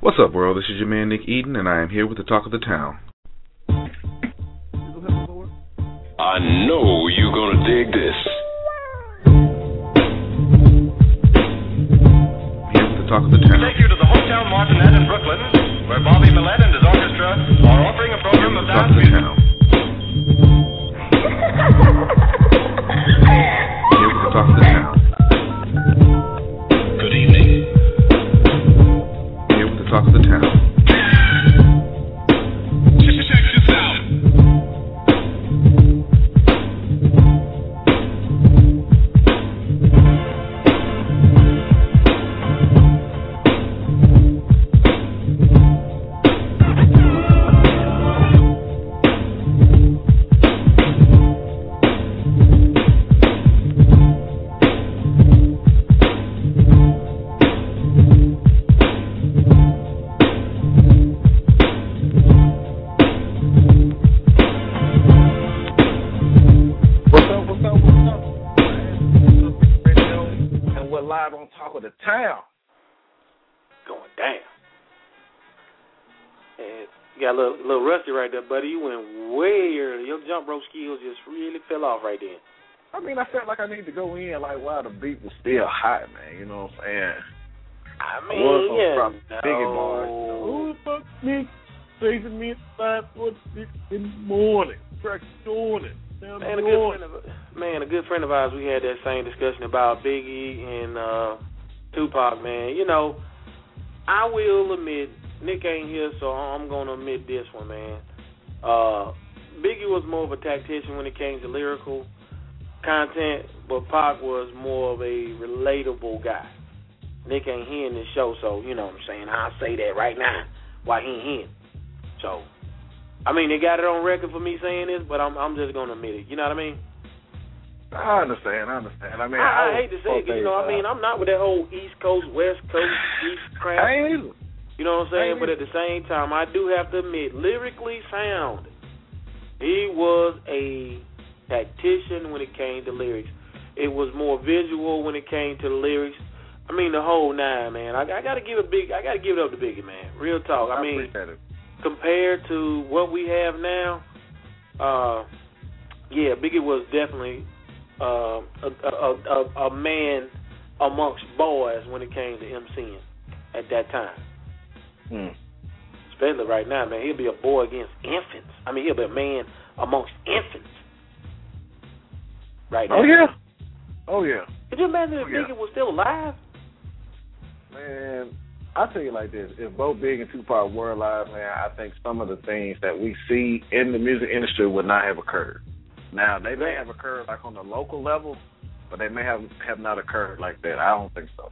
What's up, world? This is your man Nick Eden, and I am here with the talk of the town. I know you're gonna dig this. Here with the talk of the town. Take you to the Hotel Martinet in Brooklyn, where Bobby Millett and his orchestra are offering a program of dance music. town. Here the talk of the town. Of the town. I mean, I felt like I need to go in like while the beat was still hot, man. You know what I'm saying? I I mean, was gonna yeah, drop no. Biggie bars. You know, Who the fuck me? Saving me at five forty six in the morning. It. Down Man, a good friend of man, a good friend of ours. We had that same discussion about Biggie and uh Tupac. Man, you know, I will admit Nick ain't here, so I'm gonna admit this one, man. Uh, Biggie was more of a tactician when it came to lyrical content, but Pac was more of a relatable guy. Nick ain't here in this show, so you know what I'm saying. I'll say that right now. Why he ain't here? So, I mean, they got it on record for me saying this, but I'm I'm just gonna admit it. You know what I mean? I understand. I understand. I mean, I, I was hate to say it, you know, I mean, I'm not with that whole East Coast, West Coast, East crap. I ain't either. You know what I'm saying? But at the same time, I do have to admit, lyrically sound, he was a tactician when it came to lyrics. It was more visual when it came to the lyrics. I mean, the whole nine, man. I, I got to give a big, I got to give it up to Biggie, man. Real talk. I, mean, compared to what we have now, uh, yeah, Biggie was definitely uh, a, a, a, a man amongst boys when it came to MCing at that time. Hmm. Especially right now, man. He'll be a boy against infants. I mean, he'll be a man amongst infants. Right oh, now. Oh yeah. Oh yeah. Could you imagine if Oh, yeah. Biggie was still alive? Man, I'll tell you like this: if both Big and Tupac were alive, man, I think some of the things that we see in the music industry would not have occurred. Now they may have occurred like on the local level, but they may have have not occurred like that. I don't think so.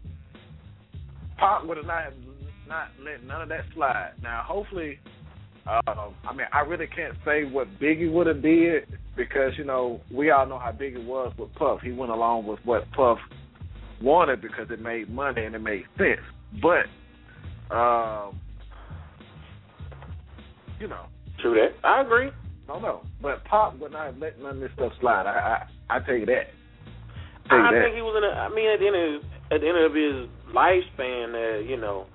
Pac would have not not let none of that slide. Now, hopefully, um, I mean, I really can't say what Biggie would have did because you know we all know how Biggie was with Puff. He went along with what Puff wanted because it made money and it made sense. But, um, you know, True that. I agree. no, no. But Pac would not let none of this stuff slide. I, I, I tell you that. Tell you I that. think he was in. A, I mean, at the end of at the end of his lifespan, uh, you know,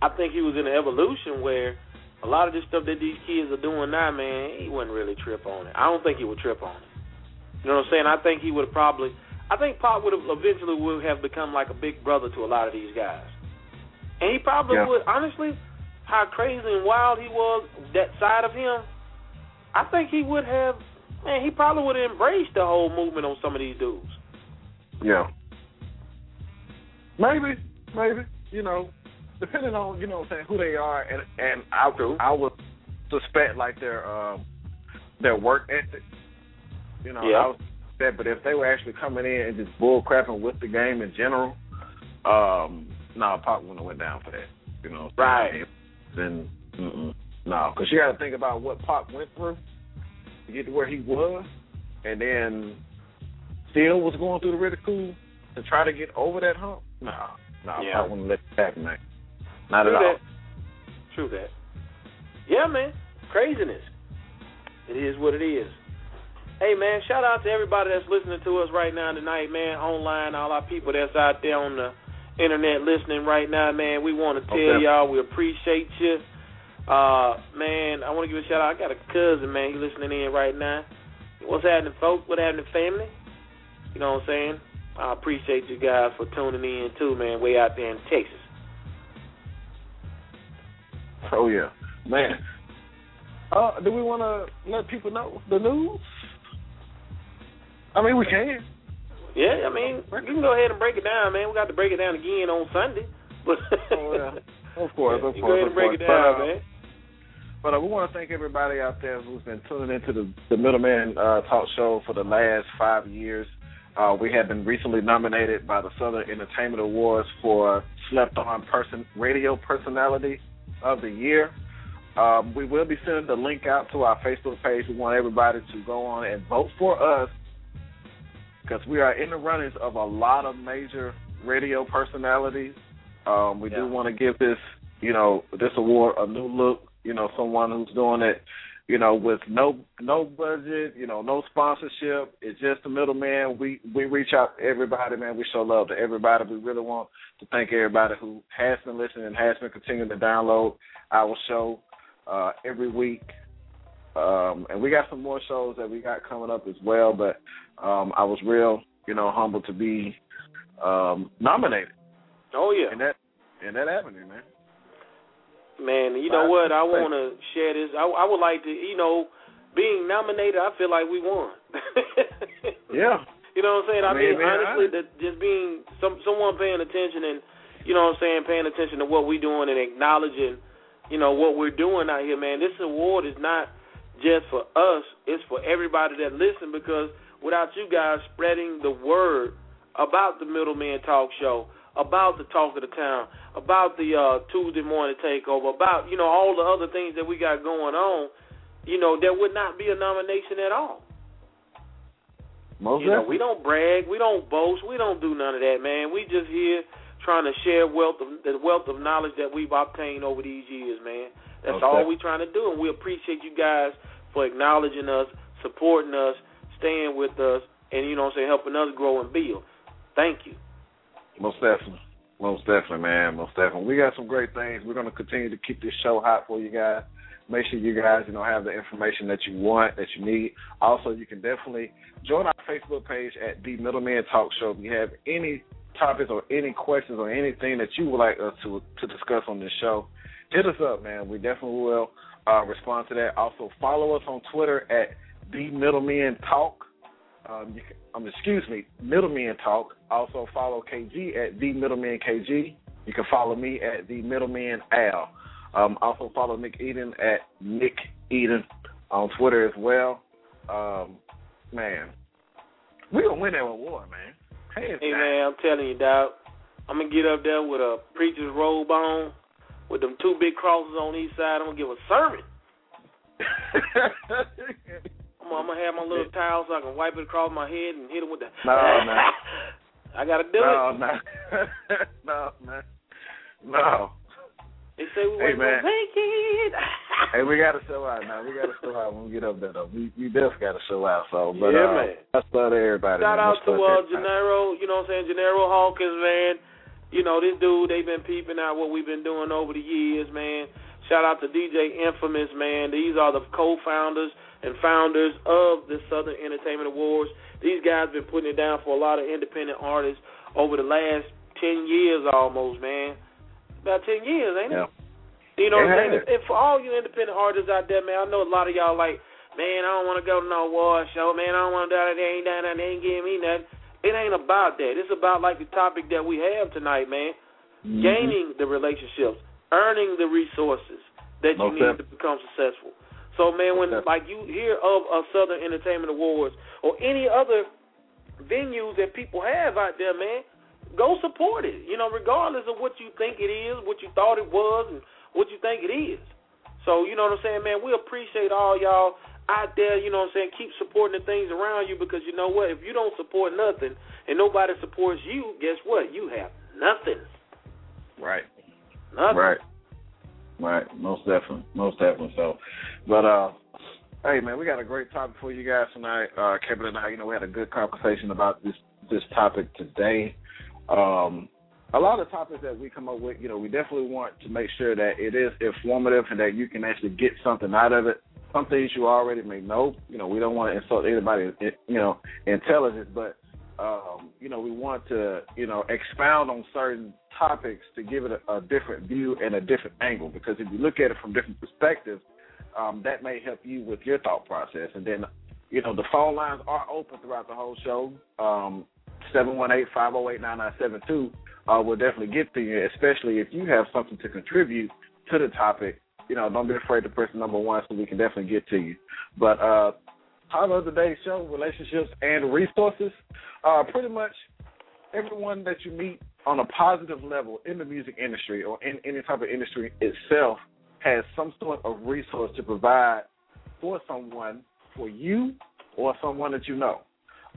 I think he was in an evolution where a lot of this stuff that these kids are doing now, man, he wouldn't really trip on it. I don't think he would trip on it. You know what I'm saying? I think he would have probably. I think Pac would have eventually would have become like a big brother to a lot of these guys, and he probably Yeah. would. Honestly, how crazy and wild he was, that side of him, I think he would have. Man, he probably would have embraced the whole movement on some of these dudes. Yeah. Maybe, maybe. You know, depending on you know what I'm saying who they are, and and I I would suspect like their um their work ethic. You know, Yeah. I would that, but if they were actually coming in and just bull crapping with the game in general, um, no, nah, Pac wouldn't have went down for that. You know, Right. Then no, because you got to think about what Pac went through to get to where he was, and then still was going through the ridicule to try to get over that hump. No, no, Yeah. I wouldn't let that happen, man. Not True at all. True that. Yeah, man. Craziness. It is what it is. Hey, man, shout out to everybody that's listening to us right now tonight, man, online, all our people that's out there on the internet listening right now, man. We want to tell Okay. y'all we appreciate you. Uh, man, I want to give a shout out. I got a cousin, man, he listening in right now. What's happening, folks? What happening, family? You know what I'm saying? I appreciate you guys for tuning in, too, man, way out there in Texas. Oh yeah, man. Uh, do we want to let people know the news? I mean, we can. Yeah, I mean, you can go ahead and break it down, man. We got to break it down again on Sunday. But Oh, yeah. Of course, of you go ahead and break course. it down, But, uh, man. But uh, we want to thank everybody out there who's been tuning into the, the Middleman uh, Talk Show for the last five years. Uh, we have been recently nominated by the Southern Entertainment Awards for Slept On Person Radio Personality of the Year. Um, we will be sending the link out to our Facebook page. We want everybody to go on and vote for us because we are in the runnings of a lot of major radio personalities. Um, we Yeah. do want to give this, you know, this award a new look. You know, someone who's doing it, you know, with no no budget, you know, no sponsorship. It's just the middleman. We we reach out to everybody, man. We show love to everybody. We really want to thank everybody who has been listening and has been continuing to download our show uh, every week. Um, and we got some more shows that we got coming up as well. But um, I was real, you know, humbled to be um, nominated Oh, yeah. in that in that avenue, man. Man, you know what? I want to share this. I, I would like to, you know, being nominated, I feel like we won. Yeah. You know what I'm saying? I, I mean, mean, man, honestly, I- that just being some someone paying attention and you know what I'm saying, paying attention to what we're doing and acknowledging, you know, what we're doing out here, man. This award is not just for us; it's for everybody that listen. Because without you guys spreading the word about the Middleman Talk Show, about the Talk of the Town, about the uh, Tuesday morning takeover, about you know all the other things that we got going on, you know, there would not be a nomination at all. Most You know, we don't brag, we don't boast, we don't do none of that, man. We just here trying to share wealth of the wealth of knowledge that we've obtained over these years, man. That's Most all we're trying to do, and we appreciate you guys for acknowledging us, supporting us, staying with us, and you know saying, helping us grow and build. Thank you. Most definitely. Most definitely, man. Most definitely. We got some great things. We're going to continue to keep this show hot for you guys. Make sure you guys, you know, have the information that you want, that you need. Also, you can definitely join our Facebook page at The Middleman Talk Show. If you have any topics or any questions or anything that you would like us to to discuss on this show, hit us up, man. We definitely will uh, respond to that. Also, follow us on Twitter at The Middleman Talk. Um, you can, um, excuse me, Middleman Talk. Also follow KG at the Middleman KG. You can follow me at the Middleman Al. Um, also follow Nick Eden at Nick Eden on Twitter as well. Um, man, we gonna win that award, man. Hands Hey man, I'm telling you, dog. I'm gonna get up there with a preacher's robe on, with them two big crosses on each side. I'm gonna give a sermon. I'm, I'm gonna have my little towel so I can wipe it across my head and hit it with the. No, no. I gotta do no, it. no, no, man, no. They say we Hey, man. make it. Hey, we gotta show out now. We gotta show out when we get up there. Though. We we definitely gotta show out. So, but Yeah, uh, man. That's love to everybody. Shout man. out to uh. Gennaro, you know what I'm saying? Gennaro Hawkins, man. You know, this dude, they've been peeping out what we've been doing over the years, man. Shout out to DJ Infamous, man. These are the co-founders and founders of the Southern Entertainment Awards. These guys have been putting it down for a lot of independent artists over the last 10 years almost, man. About 10 years, ain't it? Yeah. You know what I'm saying? And for all you independent artists out there, man, I know a lot of y'all like, man, I don't want to go to no award show, man. I don't want to do that. They ain't done that. They ain't giving me nothing. It ain't about that. It's about like the topic that we have tonight, man. Mhm. Gaining the relationships, earning the resources that you need to become successful. So, man, when Most like you hear of a Southern Entertainment Awards or any other venues that people have out there, man, go support it. You know, regardless of what you think it is, what you thought it was, and what you think it is. So, you know what I'm saying, man? We appreciate all y'all out there, you know what I'm saying, keep supporting the things around you because you know what? If you don't support nothing and nobody supports you, guess what? You have nothing. Right. Nothing. Right. Right. Most definitely. Most definitely. So, but uh, hey man, we got a great topic for you guys tonight. Uh, Kevin and I, you know, we had a good conversation about this this topic today. Um, a lot of topics that we come up with, you know, we definitely want to make sure that it is informative and that you can actually get something out of it. Some things you already may know. You know, we don't want to insult anybody's, you know, intelligence, but um, you know, we want to, you know, expound on certain topics to give it a, a different view and a different angle. Because if you look at it from different perspectives, um, that may help you with your thought process. And then, you know, the phone lines are open throughout the whole show. Um, seven one eight five zero eight nine nine seven two uh, will definitely get to you, especially if you have something to contribute to the topic. You know, don't be afraid to press number one so we can definitely get to you. But uh, title of today's show, relationships and resources. Uh, pretty much everyone that you meet on a positive level in the music industry or in any type of industry itself has some sort of resource to provide for someone, for you or someone that you know.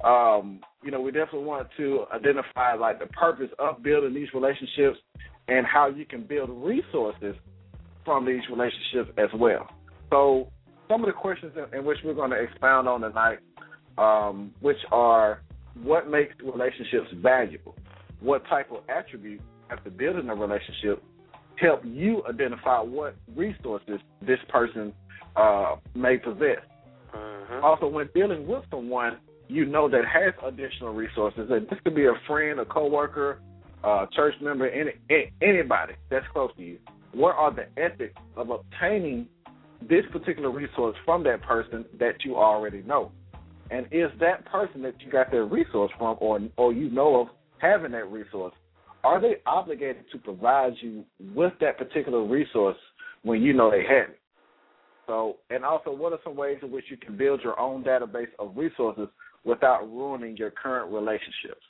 Um, you know, we definitely want to identify like the purpose of building these relationships and how you can build resources from these relationships as well. So, some of the questions in, which we're going to expound on tonight, um, which are what makes relationships valuable? What type of attributes after building a relationship help you identify what resources this person uh, may possess? Mm-hmm. Also, when dealing with someone you know that has additional resources, and this could be a friend, a coworker, a church member, any, anybody that's close to you. What are the ethics of obtaining this particular resource from that person that you already know? And is that person that you got that resource from, or or you know of having that resource, are they obligated to provide you with that particular resource when you know they have it? So, and also, what are some ways in which you can build your own database of resources without ruining your current relationships?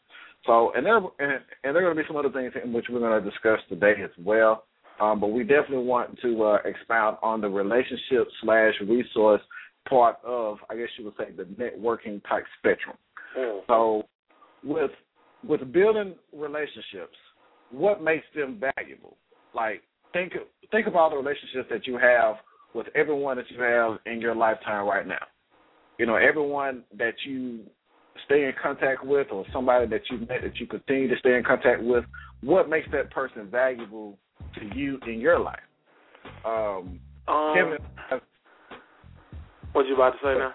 So, and there and, and there are going to be some other things in which we're going to discuss today as well. Um, but we definitely want to uh, expound on the relationship slash resource part of, I guess you would say, the networking type spectrum. Mm. So, with with building relationships, what makes them valuable? Like think think of all the relationships that you have with everyone that you have in your lifetime right now. You know, everyone that you stay in contact with or somebody that you met that you continue to stay in contact with, what makes that person valuable to you in your life? Um, Um, Kevin, what you about to say now?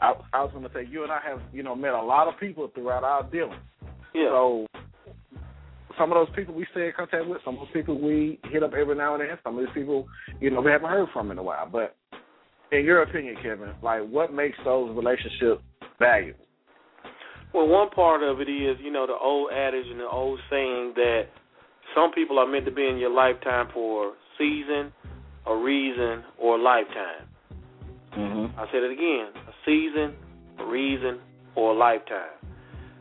I, I was going to say you and I have you know met a lot of people throughout our dealings. Yeah. So some of those people we stay in contact with, some of those people we hit up every now and then, some of these people, you know, we haven't heard from in a while. But in your opinion, Kevin, like what makes those relationships valuable? Well, one part of it is, you know, the old adage and the old saying that some people are meant to be in your lifetime for a season, a reason, or a lifetime. Mm-hmm. I said it again: a season, a reason, or a lifetime.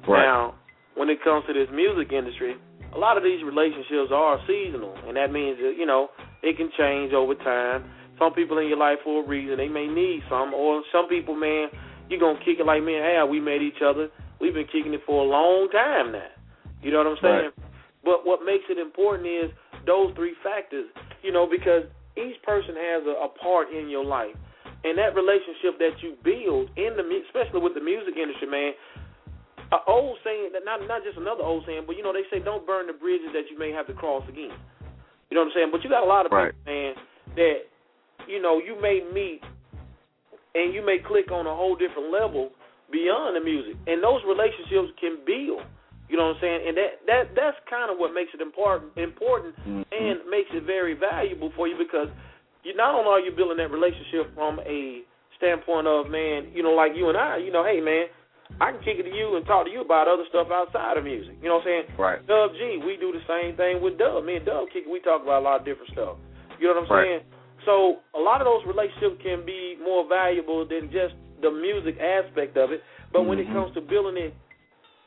Right. Now, when it comes to this music industry, a lot of these relationships are seasonal, and that means that you know it can change over time. Some people in your life for a reason they may need some, or some people, man, you're gonna kick it like me and Al. We met each other. We've been kicking it for a long time now. You know what I'm saying? Right. But what makes it important is those three factors. You know, because each person has a, a part in your life, and that relationship that you build in the, especially with the music industry, man. An old saying that not not just another old saying, but you know they say don't burn the bridges that you may have to cross again. You know what I'm saying? But you got a lot of Right. people, man, that you know you may meet and you may click on a whole different level beyond the music, and those relationships can build. You know what I'm saying? And that that that's kind of what makes it important important Mhm. and makes it very valuable for you because you not only are you building that relationship from a standpoint of man, you know, like you and I, you know, hey man, I can kick it to you and talk to you about other stuff outside of music. You know what I'm saying? Right. Dub G, we do the same thing with Dub. Me and Dub kick, we talk about a lot of different stuff. You know what I'm Right. saying? So a lot of those relationships can be more valuable than just the music aspect of it. But when it Mhm. comes to building it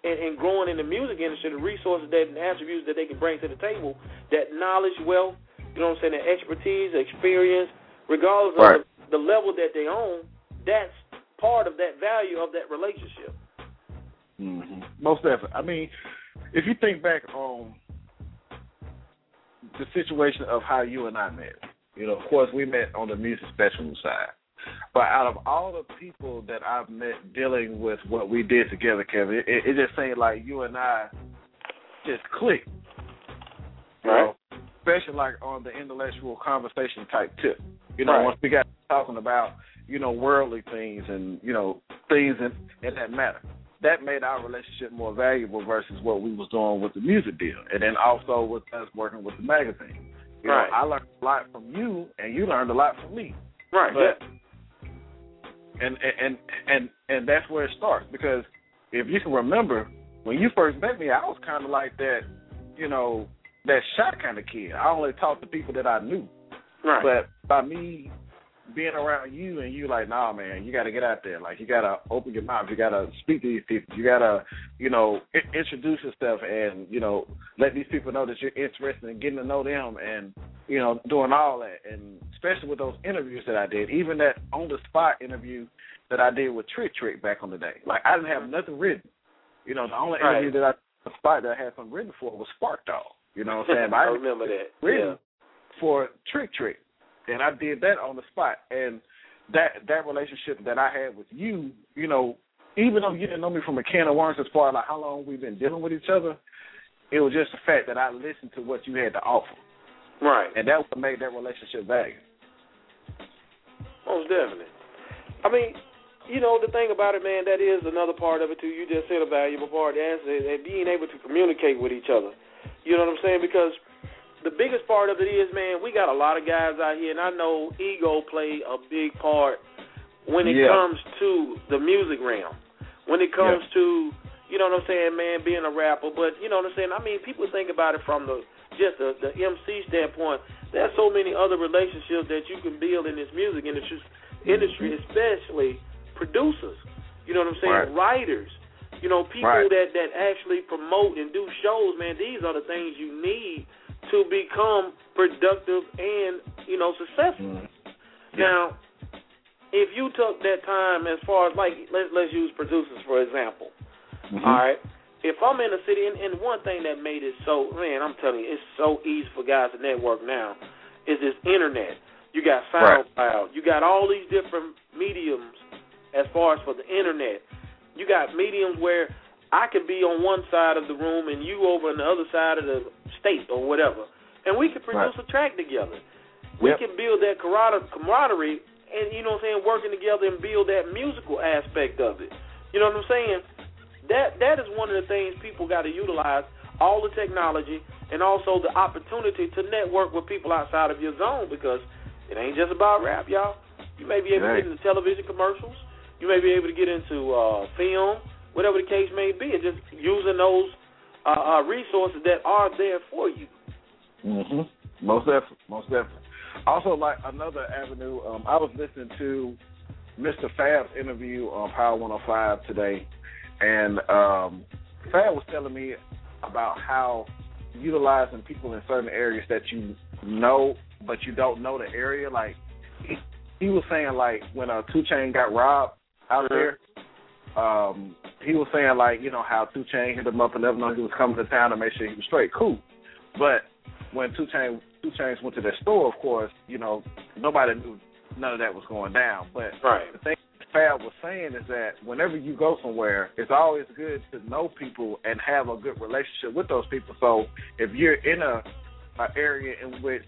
and, and growing in the music industry, the resources that and attributes that they can bring to the table, that knowledge, wealth, you know what I'm saying, the expertise, experience, regardless Right. of the, the level that they own, that's part of that value of that relationship. hmm Most definitely. I mean, if you think back on the situation of how you and I met, you know, of course we met on the music spectrum side. But out of all the people that I've met dealing with what we did together, Kevin, it, it just seemed like you and I just clicked. You Right. know, especially like on the intellectual conversation type tip. You know, Right. once we got talking about, you know, worldly things and, you know, things in, in that matter. That made our relationship more valuable versus what we was doing with the music deal. And then also with us working with the magazine. You Right. know, I learned a lot from you and you learned a lot from me. Right. But and and and and that's where it starts because if you can remember when you first met me, I was kind of like that, you know, that shy kind of kid. I only talked to people that I knew. right. But by me being around you and you like, nah, man, you got to get out there. Like you got to open your mouth. You got to speak to these people. You got to, you know, I- introduce yourself and you know let these people know that you're interested in getting to know them and you know doing all that. And especially with those interviews that I did, even that on the spot interview that I did with Trick Trick back on the day. Like I didn't have nothing written. You know, the only Right. interview that I the spot that I had something written for was Spark Dog. You know what I'm saying? But I remember that. written Yeah. for Trick Trick, and I did that on the spot. And that that relationship that I had with you, you know, even though you didn't know me from a can of worms as far as like how long we've been dealing with each other, it was just the fact that I listened to what you had to offer, Right. and that's what made that relationship valuable. Most definitely. I mean, you know, the thing about it, man, that is another part of it too. You just said a valuable part. That's and being able to communicate with each other. You know what I'm saying? Because the biggest part of it is, man, we got a lot of guys out here, and I know ego play a big part when it Yeah. comes to the music realm. When it comes to, you know what I'm saying, man, being a rapper. But you know what I'm saying? I mean, people think about it from the just the, the MC standpoint. There's so many other relationships that you can build in this music industry, industry, especially producers. You know what I'm saying? Writers. You know, people Right. that that actually promote and do shows. Man, these are the things you need to become productive and you know successful. Now, if you took that time as far as like let's let's use producers for example. Mm-hmm. All right. If I'm in a city, and, and one thing that made it so, man, I'm telling you, it's so easy for guys to network now, is this internet. You got SoundCloud. You got all these different mediums as far as for the internet. You got mediums where I could be on one side of the room and you over on the other side of the state or whatever, and we could produce a track together. We Yep. can build that camaraderie and you know what I'm saying, working together and build that musical aspect of it. You know what I'm saying? That that is one of the things people got to utilize all the technology and also the opportunity to network with people outside of your zone because it ain't just about rap, y'all. You may be able to get into television commercials. You may be able to get into uh, film, whatever the case may be, and just using those uh, uh, resources that are there for you. hmm Most definitely. Most definitely. Also, like another avenue, um, I was listening to Mr. Fab's interview on Power 105 today, and um, Fab was telling me about how utilizing people in certain areas that you know, but you don't know the area. Like he, he was saying, like when uh, Two Chain got robbed out there, um, he was saying like you know how Two Chain hit him up and know he was coming to town to make sure he was straight. Cool, but when Two Chain 2 Chainz went to their store, of course, you know nobody knew none of that was going down. But Right. the thing Fab was saying is that whenever you go somewhere, it's always good to know people and have a good relationship with those people. So if you're in a, a area in which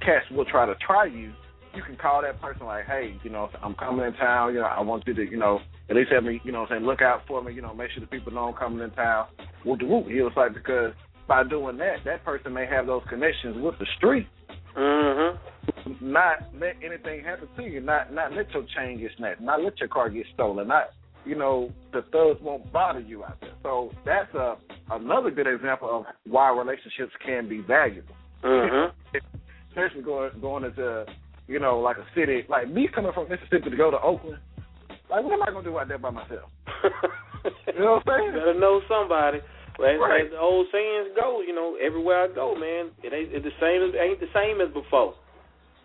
cats will try to try you, you can call that person like, hey, you know, I'm coming in town. You know, I want you to, you know, at least have me, you know, what I'm saying, look out for me. You know, make sure the people know I'm coming in town. Whoop de whoop. He was like because by doing that, that person may have those connections with the street Mm-hmm. not let anything happen to you, not not let your chain get snatched, not let your car get stolen, not you know the thugs won't bother you out there. So that's a another good example of why relationships can be valuable, Mm-hmm. especially going going into you know like a city like me coming from Mississippi to go to Oakland. Like what am I gonna do out there by myself? You know what I'm saying? you better know somebody. But as, Right. as the old sayings go, you know, everywhere I go, man, it ain't it the same as ain't the same as before.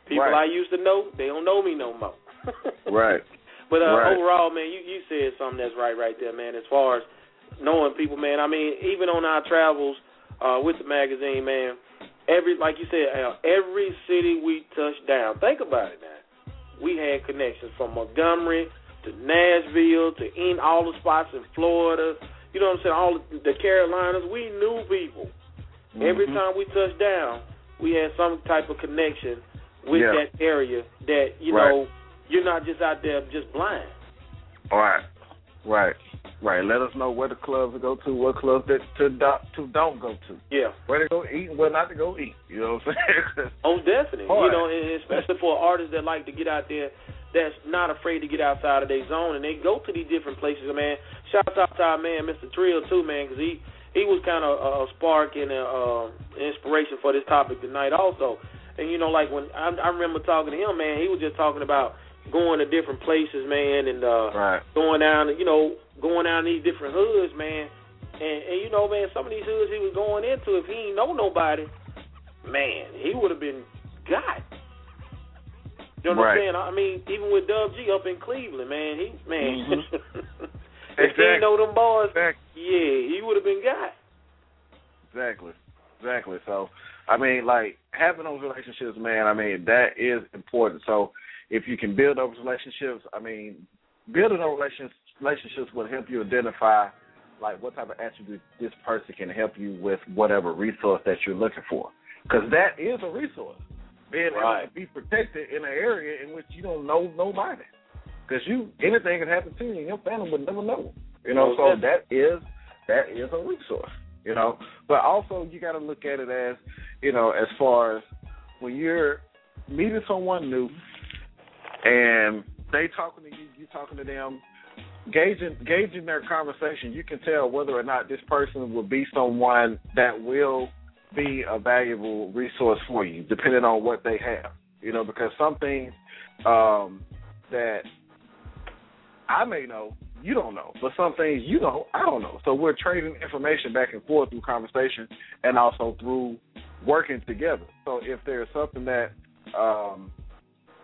People Right. I used to know, they don't know me no more. Right. But uh, Right. overall, man, you you said something that's right right there, man. As far as knowing people, man. I mean, even on our travels uh, with the magazine, man. Every like you said, Al, every city we touched down. Think about it now. We had connections from Montgomery to Nashville to in all the spots in Florida. You know what I'm saying? All the, Carolinas. We knew people. Every Mhm. time we touched down, we had some type of connection with Yeah. that area. That you Right. know, you're not just out there just blind. Right. Right. Right. Let us know where the clubs to go to, what clubs that to to don't go to, Yeah. where to go eat and where not to go eat. You know what I'm saying? Oh, definitely. You know, and especially for artists that like to get out there, that's not afraid to get outside of their zone, and they go to these different places. Man, shouts out to our man, Mr. Trill, too, man, because he he was kind of a, a spark and a uh, inspiration for this topic tonight, also. And you know, like when I, I remember talking to him, man, he was just talking about going to different places, man, and uh, right. going down, you know, going down these different hoods, man. And, and you know, man, some of these hoods he was going into, if he ain't know nobody, man, he would have been got. You know what Right. I'm saying? I mean, even with Dub G up in Cleveland, man, he man, Mhm. if he ain't know them boys, Exactly. yeah, he would have been got. Exactly. Exactly. So, I mean, like having those relationships, man. I mean, that is important. So, if you can build those relationships, I mean, building those relationships relationships will help you identify like what type of attribute this person can help you with whatever resource that you're looking for. Because that is a resource. Being Right. able to be protected in an area in which you don't know nobody. Because you anything can happen to you and your family would never know. You know, so that is that is a resource. You know, but also you got to look at it as you know, as far as when you're meeting someone new and they talking to you, you talking to them, gauging gauging their conversation, you can tell whether or not this person will be someone that will be a valuable resource for you, depending on what they have. You know, because some things um, that I may know, you don't know, but some things you know, I don't know. So we're trading information back and forth through conversation and also through working together. So if there's something that um,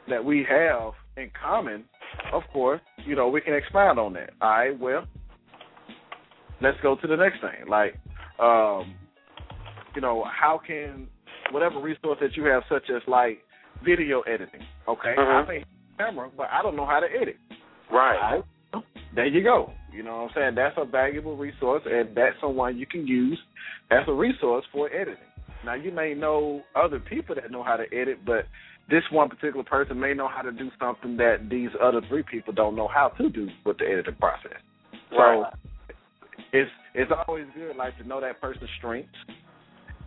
that we have in common, of course, you know, we can expound on that. All right, well, let's go to the next thing. Like, um, you know, how can whatever resource that you have, such as like video editing, okay? Mhm. I may have a camera, but I don't know how to edit. Right. Right. There you go. You know what I'm saying? That's a valuable resource, and that's someone you can use as a resource for editing. Now, you may know other people that know how to edit, but this one particular person may know how to do something that these other three people don't know how to do with the editing process. So Right. it's it's always good like to know that person's strengths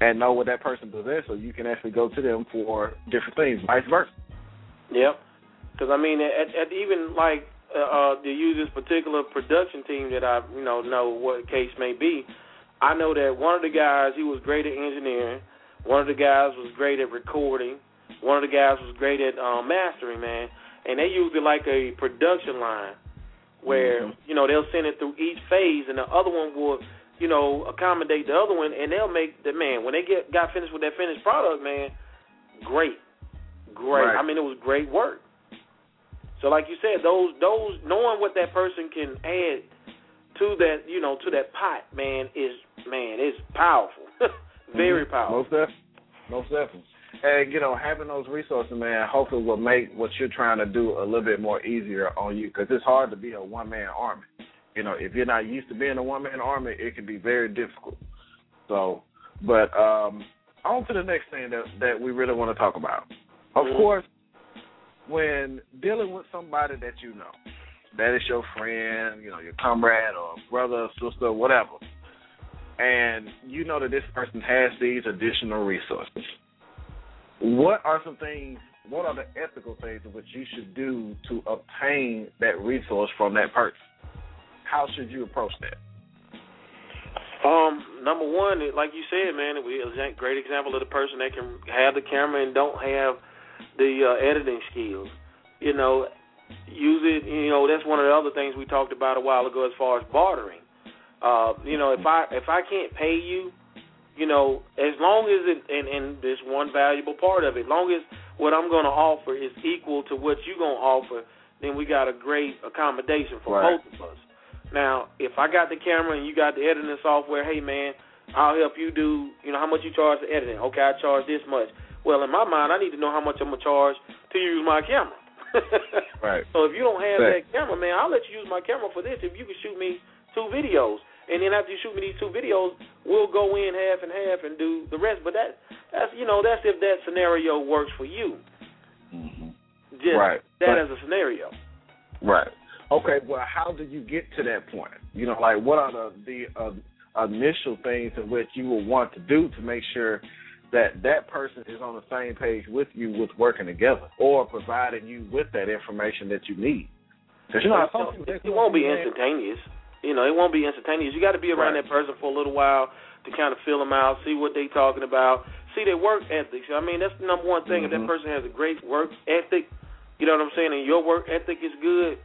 and know what that person possesses, so you can actually go to them for different things, vice versa. Yep. Because I mean, at, at even like uh, uh, to use this particular production team that I you know know what case may be, I know that one of the guys he was great at engineering, one of the guys was great at recording, one of the guys was great at um, mastering, man, and they used it like a production line where Mhm. you know they'll send it through each phase, and the other one will you know accommodate the other one, and they'll make the man when they get got finished with that finished product, man, great, great. Right. I mean, it was great work. So, like you said, those those knowing what that person can add to that, you know, to that pot, man, is man, is powerful, very Mhm. powerful. Most definitely. Most definitely. And you know, having those resources, man, hopefully will make what you're trying to do a little bit more easier on you because it's hard to be a one man army. You know, if you're not used to being a one man army, it can be very difficult. So, but um, on to the next thing that that we really want to talk about. Of Mhm. course, when dealing with somebody that you know, that is your friend, you know, your comrade or brother, sister, whatever, and you know that this person has these additional resources. What are some things? What are the ethical things in which you should do to obtain that resource from that person? How should you approach that? Um, number one, like you said, man, it was a great example of the person that can have the camera and don't have the uh, editing skills. You know, use it. You know, that's one of the other things we talked about a while ago as far as bartering. Uh, you know, if I if I can't pay you, you know, as long as it and and there's one valuable part of it, as long as what I'm going to offer is equal to what you're going to offer, then we got a great accommodation for Right. both of us. Now, if I got the camera and you got the editing software, hey man, I'll help you do. You know how much you charge for editing? Okay, I charge this much. Well, in my mind, I need to know how much I'm gonna charge to use my camera. Right. So if you don't have Right. that camera, man, I'll let you use my camera for this. If you can shoot me two videos, and then after you shoot me these two videos, we'll go in half and half and do the rest. But that that's you know that's if that scenario works for you. Mm-hmm. Just Right. that But- as a scenario. Right. Okay. Well, how do you get to that point? You know, like what are the the uh, initial things in which you will want to do to make sure that that person is on the same page with you with working together, or providing you with that information that you need? Because you know, how some it won't be to you, man, instantaneous. You know, it won't be instantaneous. You got to be around Right. that person for a little while to kind of feel them out, see what they're talking about, see their work ethics. I mean, that's the number one thing. If that Mhm. person has a great work ethic, you know what I'm saying, and your work ethic is good,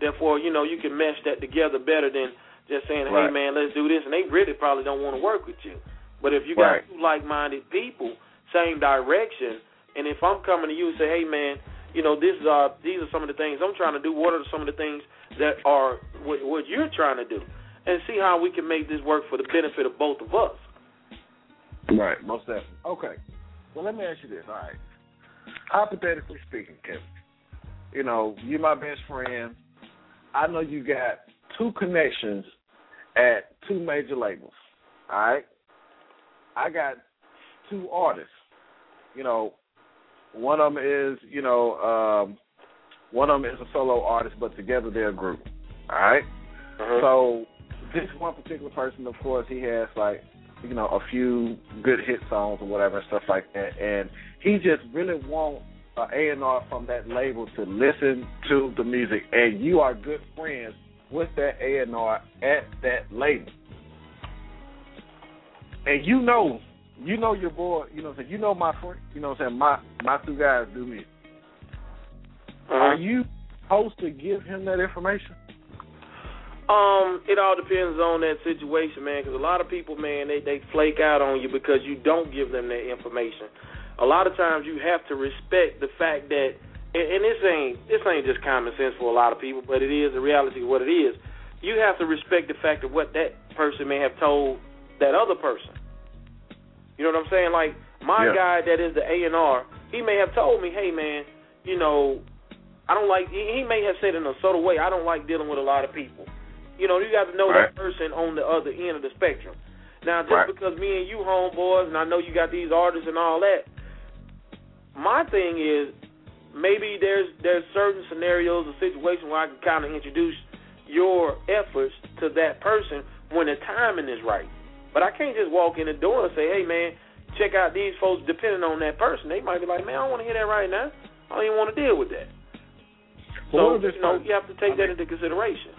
therefore, you know, you can mesh that together better than just saying, hey, Right. man, let's do this. And they really probably don't want to work with you. But if you got Right. two like-minded people, same direction, and if I'm coming to you and say, hey, man, you know, this is uh, these are some of the things I'm trying to do. What are some of the things that are what, what you're trying to do, and see how we can make this work for the benefit of both of us. Right, most definitely. Okay. Well, let me ask you this. All right. Hypothetically speaking, Kevin, you know, you're my best friend. I know you got two connections at two major labels. All right. I got two artists. You know, one of them is, you know, um, one of them is a solo artist, but together they're a group. All right? So this one particular person, of course, he has like you know a few good hit songs or whatever and stuff like that, and he just really wants a A and R from that label to listen to the music, and you are good friends with that A and R at that label, and you know. You know your boy, you know what I'm saying? You know my friend, you know what I'm saying? My my two guys do music. Are you supposed to give him that information? Um, it all depends on that situation, man. Because a lot of people, man, they they flake out on you because you don't give them that information. A lot of times, you have to respect the fact that, and, and this ain't this ain't just common sense for a lot of people, but it is the reality of what it is. You have to respect the fact of what that person may have told that other person. You know what I'm saying? Like my Yeah. guy that is the A and R, he may have told me, "Hey, man, you know, I don't like." He he may have said in a subtle way, "I don't like dealing with a lot of people." You know, you got to know Right. that person on the other end of the spectrum. Now, just Right. because me and you homeboys, and I know you got these artists and all that, my thing is maybe there's there's certain scenarios or situations where I can kind of introduce your efforts to that person when the timing is right. But I can't just walk in the door and say, "Hey, man, check out these folks." Depending on that person, they might be like, "Man, I don't want to hear that right now. I don't even want to deal with that." Well, So what if this you know, person- you have to take I that mean- into consideration.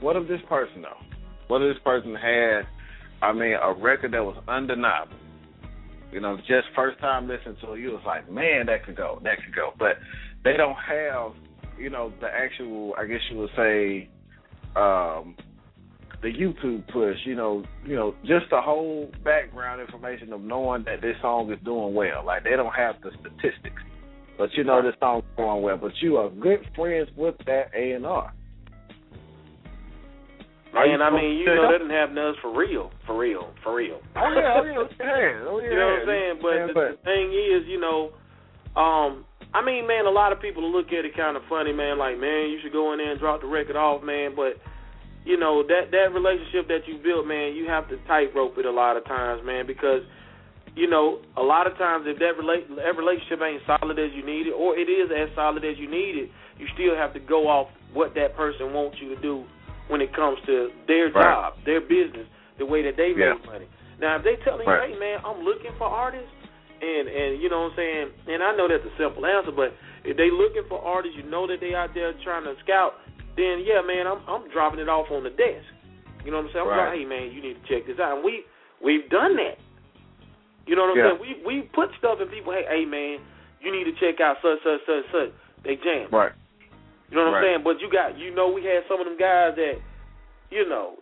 What if this person though? What if this person had, I mean, a record that was undeniable? You know, just first time listening to it, you was like, man, that could go, that could go. But they don't have, you know, the actual, I guess you would say, um, the YouTube push. You know, you know, just the whole background information of knowing that this song is doing well. Like they don't have the statistics, but you know this song's going well. But you are good friends with that A and R. Are And I mean, you know, that didn't happen to us for real, for real, for real. Oh yeah, oh yeah, yeah, oh yeah. You know what I'm saying? But Yeah, the, the thing is, you know, um, I mean, man, a lot of people look at it kind of funny, man. Like, man, you should go in there and drop the record off, man. But you know that that relationship that you built, man, you have to tightrope it a lot of times, man, because you know a lot of times if that relate that relationship ain't solid as you need it, or it is as solid as you need it, you still have to go off what that person wants you to do when it comes to their Right. job, their business, the way that they Yeah. make money. Now, if they telling Right. you, hey man, I'm looking for artists, and and you know what I'm saying, and I know that's a simple answer, but if they looking for artists, you know that they out there trying to scout, then yeah, man, I'm I'm dropping it off on the desk. You know what I'm saying? I'm Right. like, hey man, you need to check this out. And we we've done that. You know what I'm Yeah. saying? We we put stuff in people. Hey, hey man, you need to check out such such such such. They jam. Right. You know what Right. I'm saying? But you got, you know, we had some of them guys that, you know,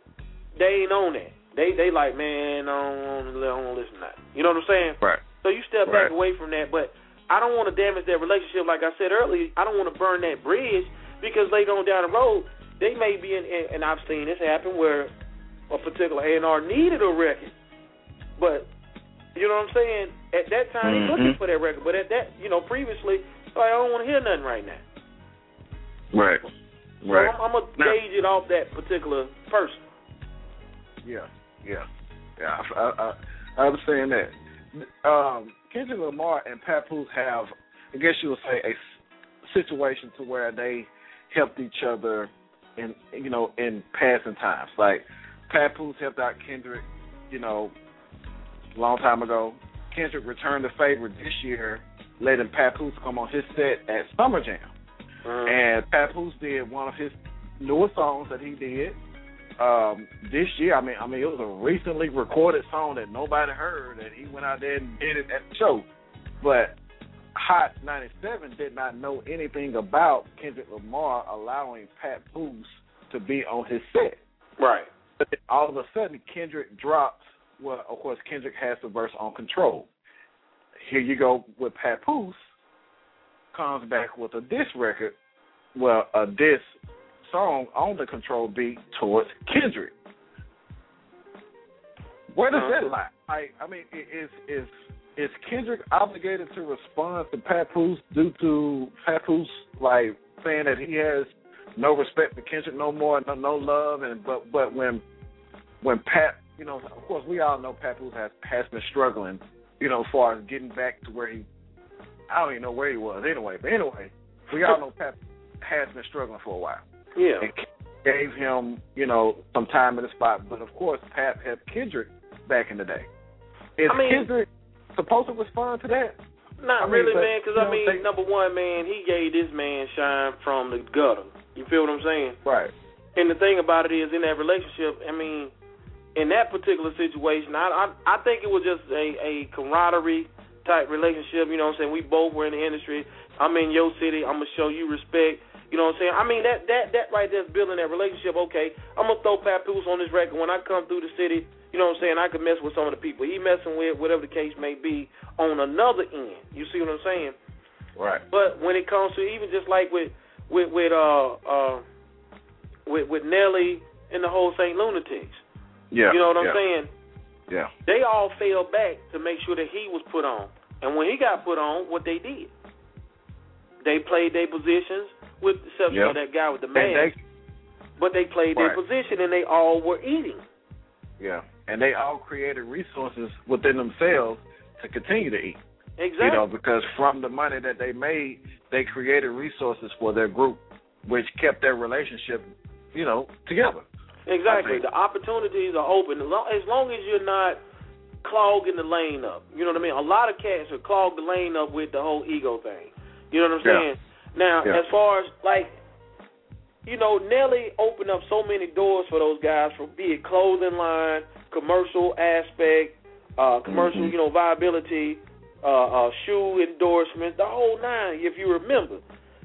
they ain't on that. They they like, man, I don't, I don't listen to that. You know what I'm saying? Right. So you step back away from that, but I don't want to damage that relationship. Like I said earlier, I don't want to burn that bridge because later on down the road, they may be in, and, and I've seen this happen where a particular A&R needed a record, but you know what I'm saying? At that time, Mhm. he's looking for that record, but at that, you know, previously, like, I don't want to hear nothing right now. Right. So Right. I'm, I'm gonna Now- gauge it off that particular person. Yeah, yeah, yeah. I, I, I understand that. Um, Kendrick Lamar and Papoose have, I guess you would say, a situation to where they helped each other in, you know, in passing times. Like Papoose helped out Kendrick, you know, a long time ago. Kendrick returned the favor this year, letting Papoose come on his set at Summer Jam. And Papoose did one of his newest songs that he did um, this year. I mean, I mean, it was a recently recorded song that nobody heard, and he went out there and did it at the show. But Hot 97 did not know anything about Kendrick Lamar allowing Pat Papoose to be on his set. Right. But all of a sudden, Kendrick drops. Well, of course, Kendrick has the verse on Control. Here you go with Pat Papoose comes back with a diss record, well, a diss song on the Control beat towards Kendrick. Where does that uh-huh. lie? I, I mean, is is is Kendrick obligated to respond to Papoose due to Papoose like saying that he has no respect for Kendrick no more, no, no love, and but but when when Pap, you know, of course we all know Papoose has has been struggling, you know, as far as getting back to where he, I don't even know where he was anyway. But anyway, we all know Pap has been struggling for a while. Yeah. And gave him, you know, some time in the spot. But of course, Pap had Kendrick back in the day. Is I mean- Kendrick supposed to respond to that? Not I mean, really, but, man. Because I mean, they- number one, man, he gave this man shine from the gutter. You feel what I'm saying? Right. And the thing about it is, in that relationship, I mean, in that particular situation, I I, I think it was just a a camaraderie type relationship. You know what I'm saying? We both were in the industry. I'm in your city. I'm gonna show you respect. You know what I'm saying? I mean that that that right there's building that relationship. Okay, I'm gonna throw Papoose on this record when I come through the city. You know what I'm saying? I could mess with some of the people he messing with, whatever the case may be, on another end. You see what I'm saying? Right. But when it comes to even just like with with with uh uh with with Nelly and the whole Saint Lunatics, Yeah. you know what I'm yeah, saying? Yeah. They all fell back to make sure that he was put on. And when he got put on, what they did, they played their positions with the exception Yeah. of that guy with the man. they, but they played their position and they all were eating. yeah. And they all created resources within themselves to continue to eat. Exactly. You know, because from the money that they made, they created resources for their group, which kept their relationship, you know, together. Exactly. The opportunities are open as long, as long as you're not clogging the lane up. You know what I mean? A lot of cats are clog the lane up with the whole ego thing. You know what I'm Yeah. saying? Now, Yeah. as far as like, you know, Nelly opened up so many doors for those guys, from be it clothing line, commercial aspect, uh, commercial, Mhm. you know, viability, uh, uh, shoe endorsements, the whole nine. If you remember,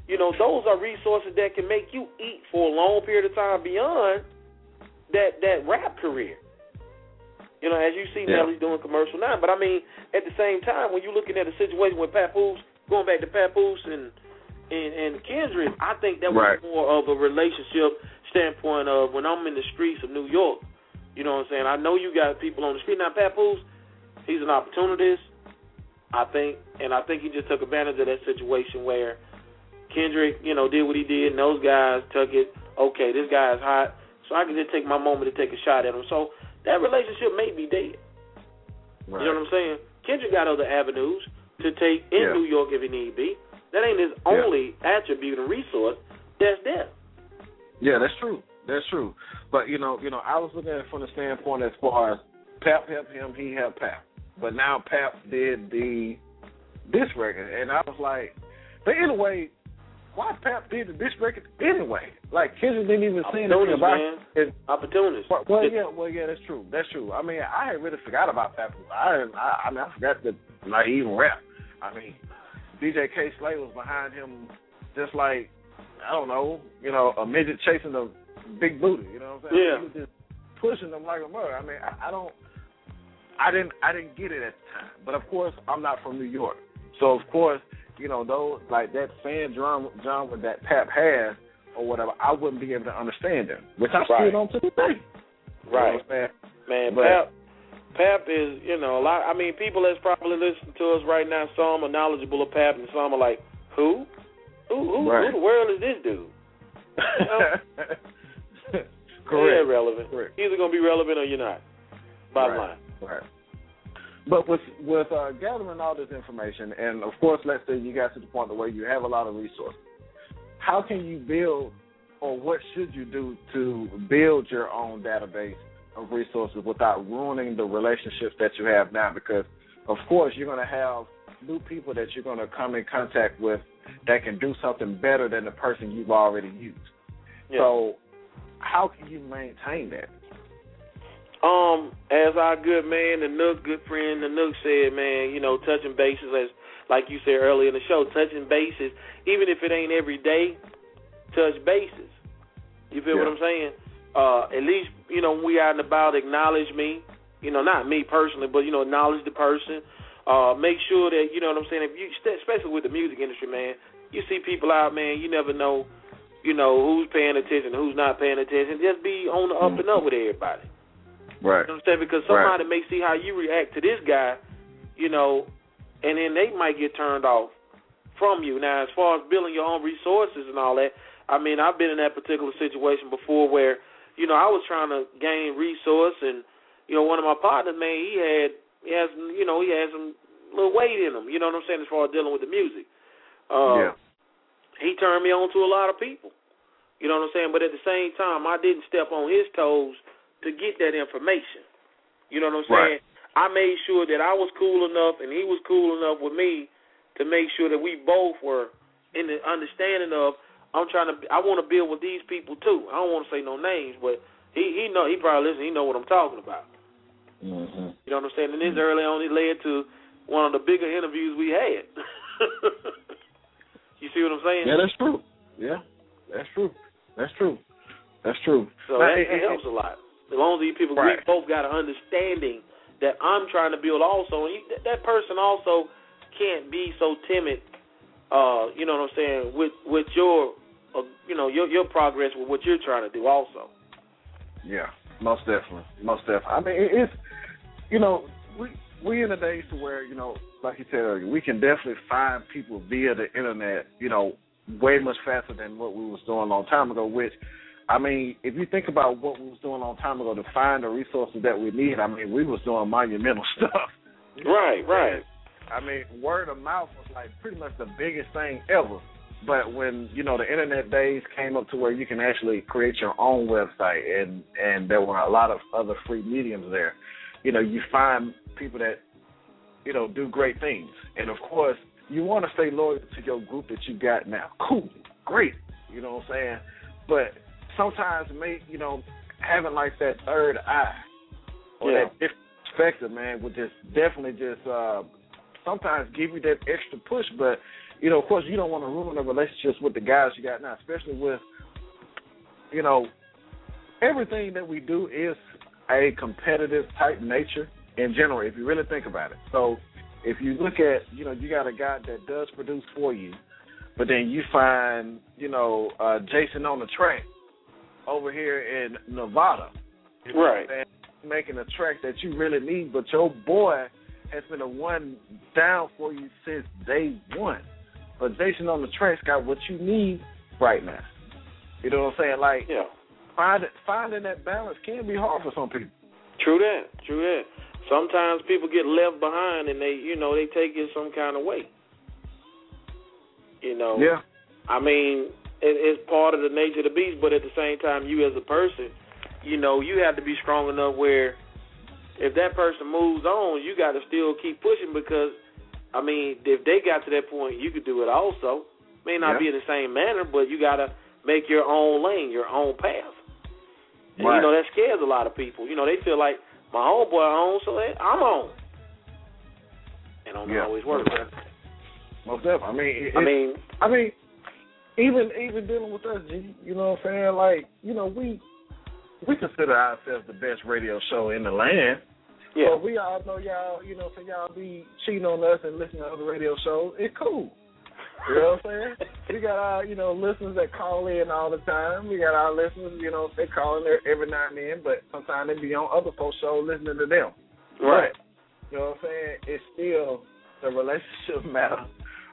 you know, those are resources that can make you eat for a long period of time beyond that that rap career. You know, as you see Yeah. Nelly's doing commercial now. But I mean, at the same time, when you're looking at a situation with Papoose, going back to Papoose and and, and Kendrick, I think that was Right. more of a relationship standpoint of when I'm in the streets of New York. You know what I'm saying? I know you got people on the street now. Papoose, he's an opportunist, I think, and I think he just took advantage of that situation where Kendrick, you know, did what he did, and those guys took it. Okay, this guy is hot, so I can just take my moment to take a shot at him. So that relationship may be dead. Right. You know what I'm saying? Kendrick got other avenues to take in Yeah. New York if he need be. That ain't his Yeah. only attribute and resource. That's there. Yeah, that's true. That's true. But you know, you know, I was looking at it from the standpoint as far as Pap helped him, he helped Pap. But now Pap did the this record, and I was like, but anyway, why Pap did the this record anyway? Like Kendrick didn't even say anything about man. it. Opportunist. Well, well, yeah, well, yeah, that's true. That's true. I mean, I had really forgot about Pap. I, I, I mean, I forgot that like even rap. I mean, DJ Kay Slay was behind him, just like I don't know, you know, a midget chasing a big booty. You know what I'm saying? Yeah. He was just pushing them like a mother. I mean, I, I don't. I didn't. I didn't get it at the time. But of course, I'm not from New York, so of course, you know, those like that fan drum genre that Pap has or whatever, I wouldn't be able to understand them, which I Right. still don't to this day. You know Right. what Man, But- Pap, Pap is, you know, a lot. I mean, people that's probably listening to us right now, some are knowledgeable of Pap, and some are like, who? Who, who, Right. who the world is this dude? Correct. Yeah, relevant. Correct. Either gonna be relevant or you're not. Bottom Right. line. Right. But with with uh, gathering all this information, and of course, let's say you got to the point where you have a lot of resources. How can you build, or what should you do to build your own database of resources without ruining the relationships that you have now? Because of course, you're going to have new people that you're going to come in contact with that can do something better than the person you've already used. Yeah. So, how can you maintain that? Um, as our good man, the Nook, good friend, the Nook said, man, you know, touching bases as like you said earlier in the show, touching bases, even if it ain't every day, touch bases. You feel what I'm saying? Uh, at least, you know, when we out and about, acknowledge me. You know, not me personally, but you know, acknowledge the person. Uh, make sure that you know what I'm saying. If you, especially with the music industry, man, you see people out, man. You never know, you know, who's paying attention, who's not paying attention. Just be on the up and up with everybody. Right. You know what I'm saying? Because somebody may see how you react to this guy, you know, and then they might get turned off from you. Now, as far as building your own resources and all that, I mean, I've been in that particular situation before where, you know, I was trying to gain resource, and you know, one of my partners, man, he had, he has, you know, he had some little weight in him. You know what I'm saying? As far as dealing with the music, uh, yeah. he turned me on to a lot of people. You know what I'm saying? But at the same time, I didn't step on his toes to get that information. You know what I'm saying? I made sure that I was cool enough and he was cool enough with me to make sure that we both were in the understanding of I'm trying to I want to build with these people too. I don't want to say no names, but he he know he probably listen. He know what I'm talking about. Mm-hmm. You know what I'm saying? And this early on, it led to one of the bigger interviews we had. you see what I'm saying? Yeah, that's true. Yeah, that's true. That's true. That's true. So Now, that, it- that it- helps a lot. As long as these people, Right. we both got an understanding that I'm trying to build also, and you, that, that person also can't be so timid. Uh, you know what I'm saying? With with your, uh, you know, your your progress with what you're trying to do also. Yeah, most definitely, most definitely. I mean, it, it's you know we we in the days to where you know, like you said earlier, we can definitely find people via the internet. You know, way much faster than what we was doing a long time ago. Which, I mean, if you think about what we was doing a long time ago to find the resources that we need, I mean, we was doing monumental stuff. Right, right. I mean, word of mouth was like pretty much the biggest thing ever. But when you know the internet days came up to where you can actually create your own website, and and there were a lot of other free mediums there, you know, you find people that you know do great things, and of course you want to stay loyal to your group that you got now. Cool, great, you know what I'm saying? But sometimes, make you know, having like that third eye or Yeah. that different perspective, man, would just definitely just uh sometimes give you that extra push. But you know, of course, you don't want to ruin the relationships with the guys you got now, especially with you know everything that we do is a competitive type nature in general. If you really think about it, so if you look at you know you got a guy that does produce for you, but then you find you know uh Jason on the track over here in Nevada. You know Right. Making a track that you really need, but your boy has been a one down for you since day one. But Jason on the track's got what you need right now. You know what I'm saying? Like Yeah. find, finding that balance can be hard for some people. True that. True that. Sometimes people get left behind and they, you know, they take it some kind of way. You know. Yeah. I mean, it, it's part of the nature of the beast, but at the same time, you as a person, you know, you have to be strong enough where if that person moves on, you got to still keep pushing because, I mean, if they got to that point, you could do it also. May not Yeah. be in the same manner, but you got to make your own lane, your own path. And, Right. you know, that scares a lot of people. You know, they feel like my homeboy on, so that I'm on. And don't Yeah. always work. Most definitely. I mean, it, I mean, I mean, even even dealing with us, G, you know what I'm saying? Like, you know, we we consider ourselves the best radio show in the land. Yeah. But we all know y'all, you know, so y'all be cheating on us and listening to other radio shows. It's cool. You know what I'm saying? we got our, you know, listeners that call in all the time. We got our listeners, you know, they call in there every now and then, but sometimes they be on other folks' shows listening to them. Right. But, you know what I'm saying? It's still the relationship matter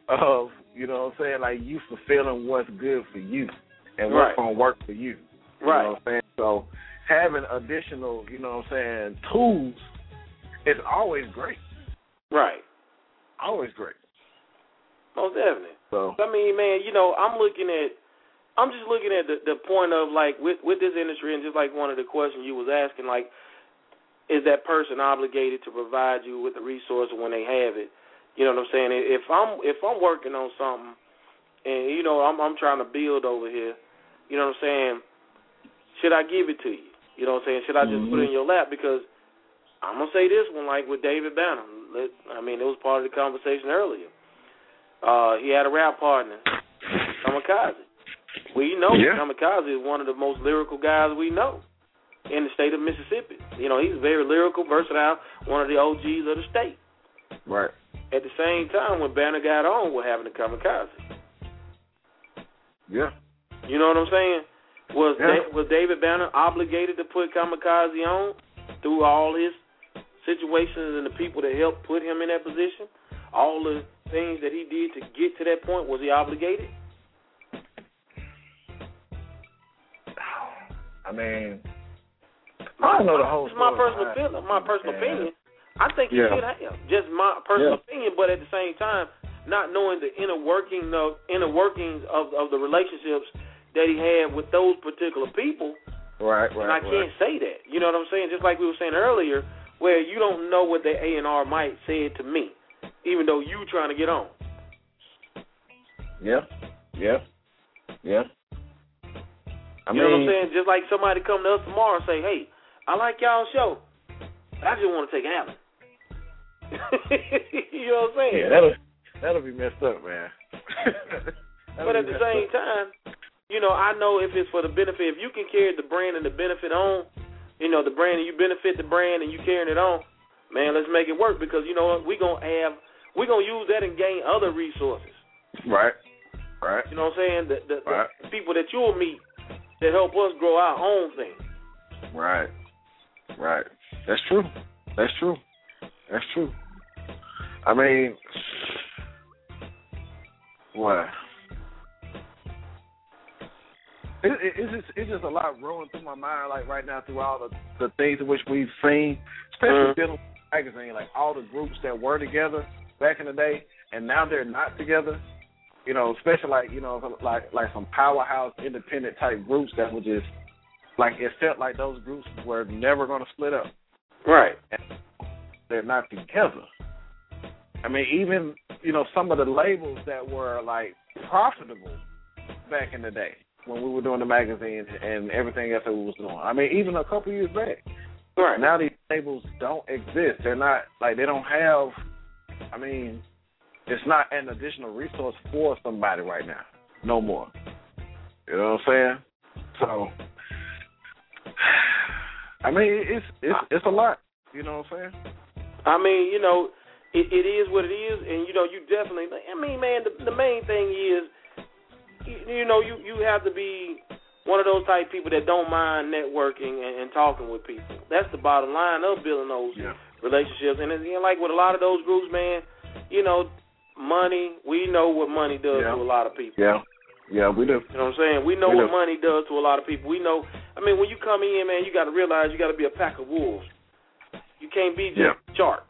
of, you know what I'm saying, like you fulfilling what's good for you and what's Right. gonna work for you. You Right. know what I'm saying? So having additional, you know what I'm saying, tools is always great. Right. Always great. Most definitely. So I mean, man, you know, I'm looking at, I'm just looking at the the point of like with with this industry, and just like one of the questions you was asking, like, is that person obligated to provide you with the resource when they have it? You know what I'm saying? If I'm if I'm working on something, and you know I'm I'm trying to build over here, you know what I'm saying? Should I give it to you? You know what I'm saying? Should I just put it in your lap? Because I'm gonna say this one, like with David Banner. Let- I mean, it was part of the conversation earlier. Uh, he had a rap partner, Kamikaze. We know Yeah. Kamikaze is one of the most lyrical guys we know in the state of Mississippi. You know, he's very lyrical, versatile, one of the OGs of the state. right. At the same time, when Banner got on, we're having the Kamikaze. Yeah. You know what I'm saying? Was Yeah. Da- was David Banner obligated to put Kamikaze on through all his situations and the people that helped put him in that position? All the things that he did to get to that point, was he obligated? I mean I don't know the whole It's my personal feeling, my personal opinion. I think he Yeah. should have. Just my personal Yeah. opinion, but at the same time, not knowing the inner working of inner workings of of the relationships that he had with those particular people, Right, right, and I right. can't say that. You know what I'm saying? Just like we were saying earlier, where you don't know what the A and R might say to me, even though you trying to get on. Yeah. Yeah. Yeah. I you know what I'm saying? Just like somebody come to us tomorrow and say, "Hey, I like y'all show, but I just want to take Allen." you know what I'm saying? yeah, that'll that'll be messed up, man. But at the same up. time, you know, I know if it's for the benefit, if you can carry the brand and the benefit on, you know, the brand and you benefit the brand and you carrying it on, man, let's make it work because you know what, we gonna have we gonna use that and gain other resources. Right. Right. You know what I'm saying? The the, Right. the people that you'll meet that help us grow our own thing. Right. Right. That's true. That's true. That's true. I mean, what? It, it, it's just it's just a lot rolling through my mind like right now through all the the things in which we've seen, especially Mhm. dealing with magazine, like all the groups that were together back in the day, and now they're not together. You know, especially like you know like like some powerhouse independent type groups that were just like it felt like those groups were never going to split up. Right. They're not together. I mean, even you know some of the labels that were like profitable back in the day when we were doing the magazine and everything else that we was doing. I mean, even a couple years back. Right. Now these labels don't exist. They're not like they don't have. I mean, it's not an additional resource for somebody right now. No more. You know what I'm saying? So, I mean, it's it's it's a lot. You know what I'm saying? I mean, you know, it, it is what it is, and you know, you definitely. I mean, man, the, the main thing is, you, you know, you you have to be one of those type people that don't mind networking and, and talking with people. That's the bottom line of building those Yeah. relationships. And it's, you know, like with a lot of those groups, man, you know, money. We know what money does Yeah. to a lot of people. Yeah. Yeah, we do. You know what I'm saying? We know We what do. money does to a lot of people. We know. I mean, when you come in, man, you got to realize you got to be a pack of wolves. You can't be just Yeah. shark.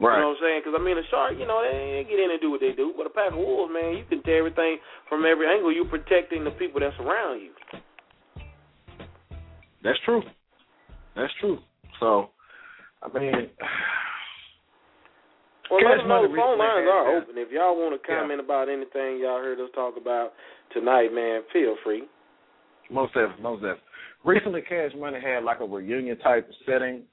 Right. You know what I'm saying? Because I mean, a shark, you know, they, they get in and do what they do. But a pack of wolves, man, you can tear everything from every angle. You're protecting the people that's around you. That's true. That's true. So, I mean, Well, let them know the phone lines are yeah. open. If y'all want to Yeah. comment about anything y'all heard us talk about tonight, man, feel free. most definitely, most definitely. Recently, Cash Money had like a reunion type setting.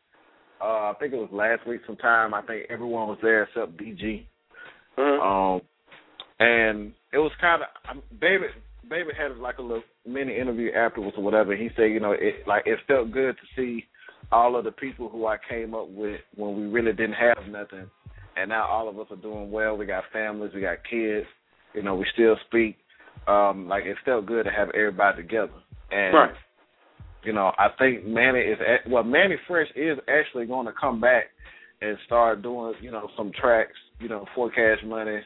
Uh, I think it was last week sometime. I think everyone was there except BG. Mhm. Um, and it was kind of, baby. Baby had like a little mini interview afterwards or whatever. He said, you know, it like it felt good to see all of the people who I came up with when we really didn't have nothing, and now all of us are doing well. We got families, we got kids. You know, we still speak. Um, like it felt good to have everybody together. And Right. You know, I think Manny is at, well, Manny Fresh is actually going to come back and start doing, you know, some tracks, you know, for Cash Money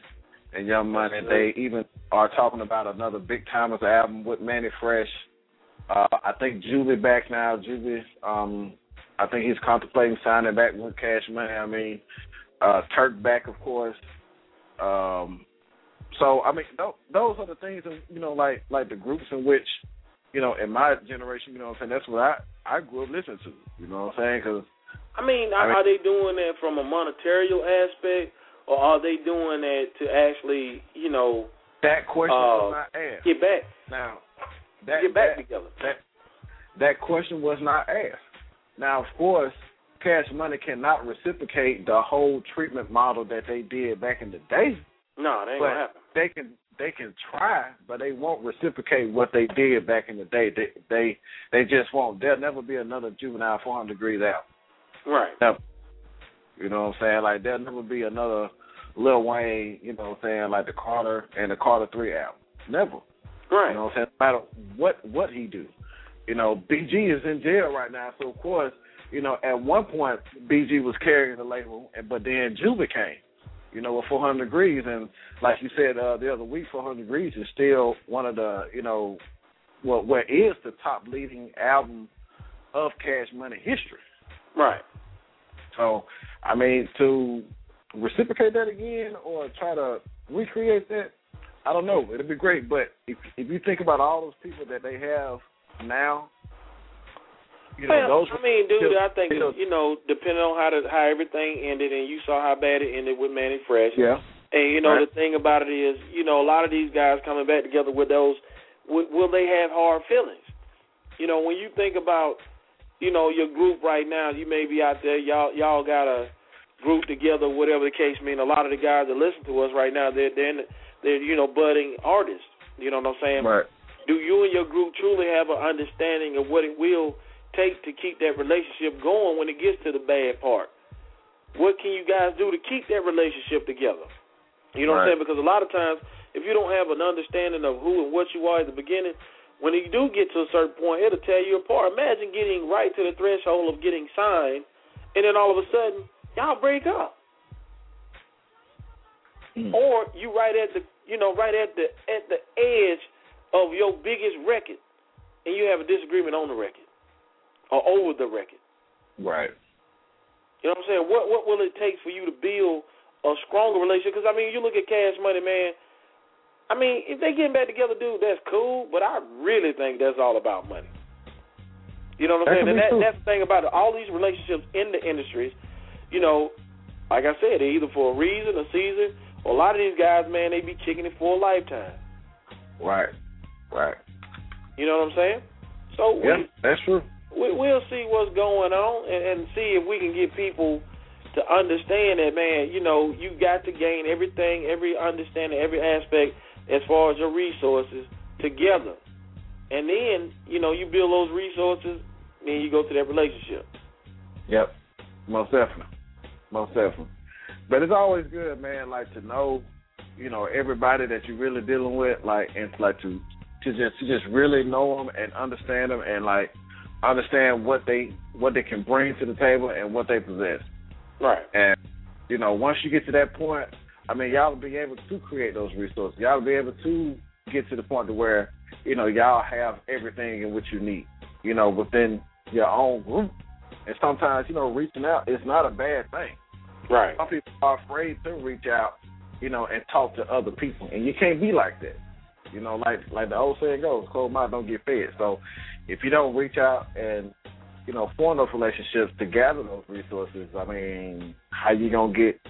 and Young Money. They even are talking about another Big Tymers album with Manny Fresh. Uh, I think Juvie back now. Juvie, um, I think he's contemplating signing back with Cash Money. I mean, uh, Turk back, of course. Um, so I mean, th- those are the things, that, you know, like like the groups in which, you know, in my generation, you know, what I'm saying that's what I I grew up listening to. You know what I'm saying? Because I mean, I mean- are they doing that from a monetary aspect, or are they doing that to actually, you know, that question Uh, was not asked. get back, Now, that get back that, together? that that question was not asked. Now, of course, Cash Money cannot reciprocate the whole treatment model that they did back in the day. No, that ain't gonna happen. they can they can try, but they won't reciprocate what they did back in the day. They they they just won't. There'll never be another juvenile 400 Degreez out. Right. Never. You know what I'm saying? Like there'll never be another Lil Wayne. You know what I'm saying? Like the Carter and the Carter Three album. Never. Right. You know what I'm saying? No matter what what he do. You know, BG is in jail right now, so of course, you know, at one point BG was carrying the label, but then Juba came. You know, with 400 Degreez, and like you said uh, the other week, 400 Degreez is still one of the, you know, well, what is the top leading album of Cash Money history. Right. So, I mean, to reciprocate that again or try to recreate that, I don't know. It'd be great, but if if you think about all those people that they have now, you know, well, those. I mean, dude, still- I think still- you know, depending on how the, how everything ended, and you saw how bad it ended with Manny Fresh. Yeah. And you know, Right. the thing about it is, you know, a lot of these guys coming back together with those, will, will they have hard feelings? You know, when you think about, you know, your group right now, you may be out there, y'all, y'all got a group together, whatever the case may. be. A lot of the guys that listen to us right now, they're they're, in, they're you know budding artists. You know what I'm saying? Right. do you and your group truly have an understanding of what it will take to keep that relationship going when it gets to the bad part? What can you guys do to keep that relationship together? You know what I'm saying? Because a lot of times, if you don't have an understanding of who and what you are at the beginning, when you do get to a certain point, it'll tear you apart. Imagine getting right to the threshold of getting signed, and then all of a sudden, y'all break up. Hmm. Or you right at the, you know, right at the at the edge of your biggest record, and you have a disagreement on the record or over the record. Right. You know what I'm saying? What what will it take for you to build a stronger relationship? Because I mean, you look at Cash Money, man. I mean, if they getting back together, dude, that's cool. But I really think that's all about money. You know what I'm saying? could And that, that's the thing about it. All these relationships in the industries, you know, like I said, they're either for a reason, a season, or a lot of these guys, man, they be kicking it for a lifetime. Right. Right. You know what I'm saying? So we, Yeah, that's true. We, we'll see what's going on and, and see if we can get people to understand that, man. You know, you got to gain everything, every understanding, every aspect as far as your resources together, and then you know you build those resources, then you go to that relationship. Yep. Most definitely. Most definitely. But it's always good, man, like to know, you know, everybody that you're really dealing with, like, and like to to just to just really know them and understand them and like understand what they what they can bring to the table and what they possess. Right. And you know, once you get to that point, I mean, y'all will be able to create those resources. Y'all will be able to get to the point to where you know y'all have everything in which you need. You know, within your own group. And sometimes, you know, reaching out is not a bad thing. Right. Some people are afraid to reach out, you know, and talk to other people, and you can't be like that. You know, like like the old saying goes, "Cold mouth don't get fed." So, if you don't reach out and you know form those relationships to gather those resources, I mean, how you gonna get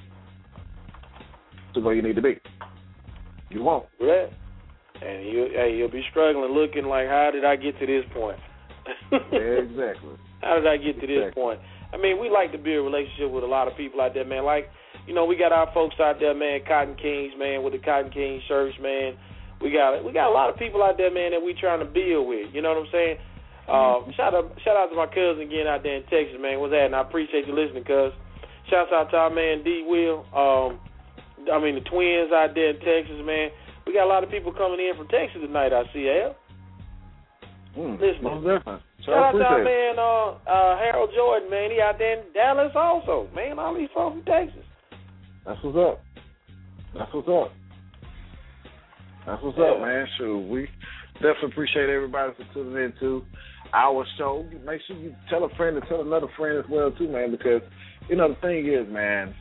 to where you need to be? You won't. Yeah. And you, hey, you'll be struggling, looking like, how did I get to this point? exactly. How did I get to this Exactly. point? I mean, we like to build a relationship with a lot of people out there, man. Like, you know, we got our folks out there, man, Cotton Kings, man, with the Cotton King shirts, man. We got it. we got a lot of people out there, man, that we trying to build with. You know what I'm saying? Uh, shout out shout out to my cousin again out there in Texas, man. What's that? And I appreciate you listening, cuz. Shouts out to our man D Will. Um, I mean the twins out there in Texas, man. We got a lot of people coming in from Texas tonight. I see, Al. Mm, Listening. Shout out to our man uh, uh, Harold Jordan, man. He out there in Dallas also, man. All these folks from Texas. That's what's up. That's what's up. That's what's Yeah. up, man. Sure, we definitely appreciate everybody for tuning in to our show. Make sure you tell a friend and tell another friend as well too, man, because you know the thing is, man,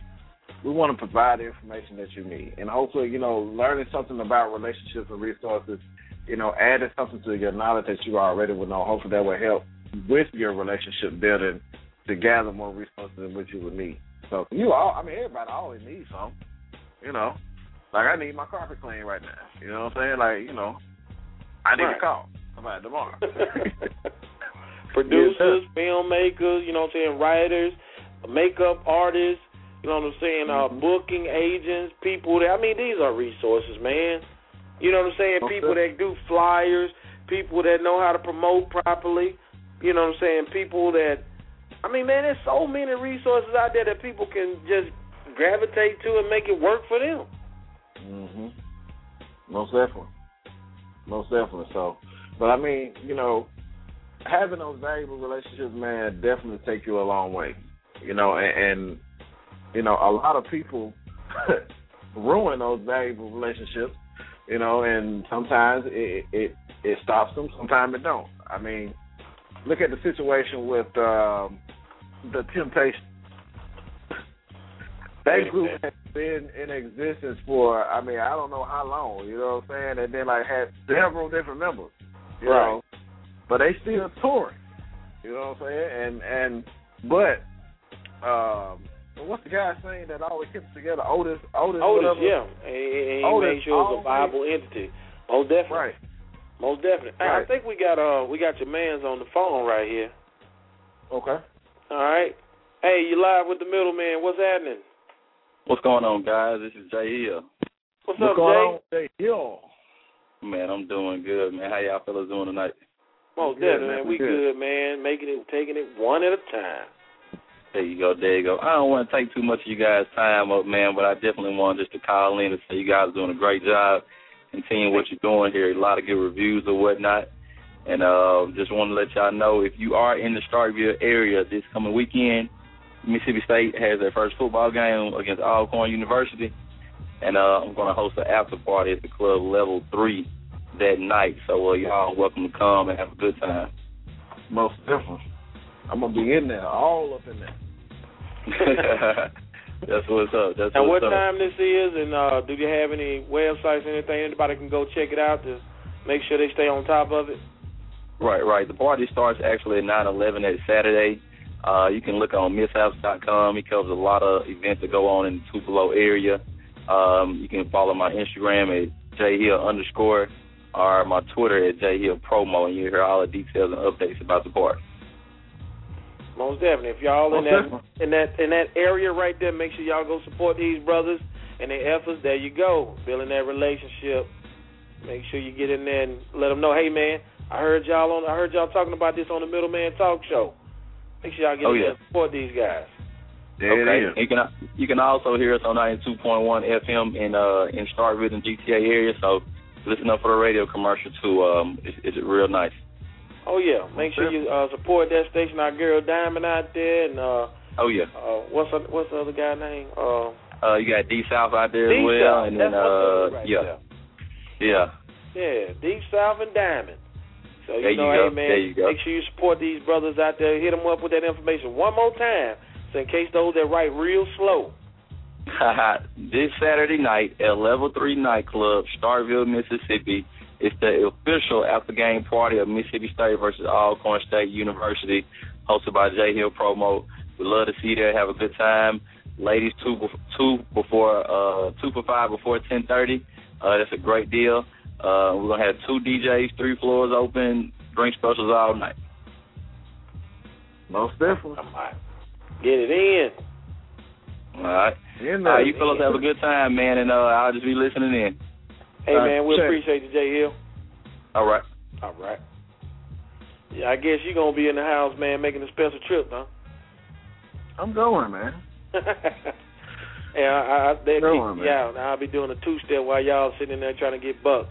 we want to provide the information that you need, and hopefully, you know, learning something about relationships and resources, you know, adding something to your knowledge that you already would know. Hopefully, that will help with your relationship building to gather more resources in which you would need. So you all, I mean, everybody always needs some, you know. Like I need my carpet cleaned right now. You know what I'm saying? Like you know, I need Right. a call somebody tomorrow. Producers, filmmakers, you know what I'm saying, writers, makeup artists, you know what I'm saying, uh, Mhm. booking agents, people that, I mean, these are resources, man. You know what I'm saying? Okay. People that do flyers, people that know how to promote properly, you know what I'm saying? People that, I mean, man, there's so many resources out there that people can just gravitate to and make it work for them. Hmm Most definitely. Most definitely. So, but I mean, you know, having those valuable relationships, man, definitely take you a long way. You know, and, and you know, a lot of people ruin those valuable relationships. You know, and sometimes it it it stops them. Sometimes it don't. I mean, look at the situation with um, the Temptation. That group has been in existence for, I mean, I don't know how long, you know what I'm saying? And then, like, had several different members, you Right. know. But they still touring, you know what I'm saying? And, and, but, um, what's the guy saying that always keeps together? Otis, Otis, Otis, whatever? yeah. And, and he Otis made sure it was a always- viable entity. Most definitely. Right. Most definitely. Hey, I Right. think we got uh we got your man's on the phone right here. Okay. All right. Hey, you live with the middleman. What's happening? What's going on, guys? This is Jay Hill. What's, What's up, going Jay? on? Hey, yo. Man, I'm doing good, man. How y'all fellas doing tonight? Well, Good, definitely, man. man. We We good. good, man. Making it, taking it one at a time. There you go, there you go. I don't want to take too much of you guys' time up, man, but I definitely want just to call in and say you guys are doing a great job continuing what you're doing here. A lot of good reviews or whatnot. And uh, just want to let y'all know if you are in the Starkville area this coming weekend, Mississippi State has their first football game against Alcorn University. And uh, I'm going to host an after party at the club level three that night. So uh, y'all are welcome to come and have a good time. Most definitely. I'm going to be in there, all up in there. That's what's up. That's And what's what up. time this is, and uh do you have any websites, anything anybody can go check it out to make sure they stay on top of it? Right, right. The party starts actually at nine eleven at Saturday. Uh, you can look on misshaps.com. He covers a lot of events that go on in the Tupelo area. Um, you can follow my Instagram at jhill underscore or my Twitter at jhill promo, and you hear all the details and updates about the party. Most definitely. If y'all in that in that in that area right there, make sure y'all go support these brothers and their efforts. There you go, building that relationship. Make sure you get in there and let them know, hey man, I heard y'all on. I heard y'all talking about this on the Middleman Talk Show. Make sure y'all get Oh, in yeah. there support these guys. There okay. it is. You can you can also hear us on 92.1 FM in uh in Starkville and GTA area. So listen up for the radio commercial too. Um, it's, it's real nice. Oh yeah, make sure you uh, support that station. Our girl Diamond out there, and uh, Oh yeah. uh, what's the, what's the other guy name? Uh, Uh, you got D South out there as well, South. and That's then uh, right yeah, there. yeah. Yeah, Deep South and Diamond. So you There you know, go. hey man, There you go. make sure you support these brothers out there. Hit them up with that information one more time, so in case those that write real slow. this Saturday night at Level Three Nightclub, Starkville, Mississippi. It's the official after game party of Mississippi State versus Alcorn State University, hosted by J Hill Promo. We'd love to see you there. Have a good time. Ladies, two two before uh two for five before ten thirty. Uh, that's a great deal. Uh, we're gonna have two DJs, three floors open, drink specials all night. Most definitely. Come get it in. All right. In there. you fellas have a good time, man, and uh, I'll just be listening in. Hey Uh, man, we check. appreciate you, Jay Hill. All right. All right. Yeah, I guess you're gonna be in the house, man, making a special trip, huh? I'm going, man. yeah, I, I they'll Go kick on, me man. out. I'll be doing a two step while y'all sitting in there trying to get bucked.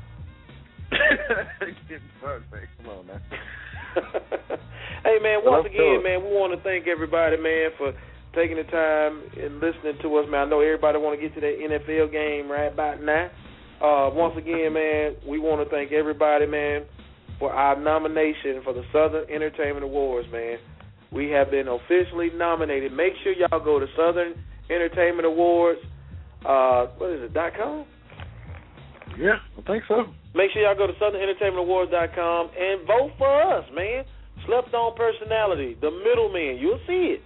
Get bucked, man. Come on, man. hey man, once again, man, we want to thank everybody, man, for taking the time and listening to us, man. I know everybody want to get to that NFL game right about now. Uh, once again, man, we want to thank everybody, man, for our nomination for the Southern Entertainment Awards, man. We have been officially nominated. Make sure y'all go to Southern Entertainment Awards. Uh, what is it? dot com. Yeah, I think so. Make sure y'all go to SouthernEntertainmentAwards.com and vote for us, man. Slept on personality, the middleman. You'll see it.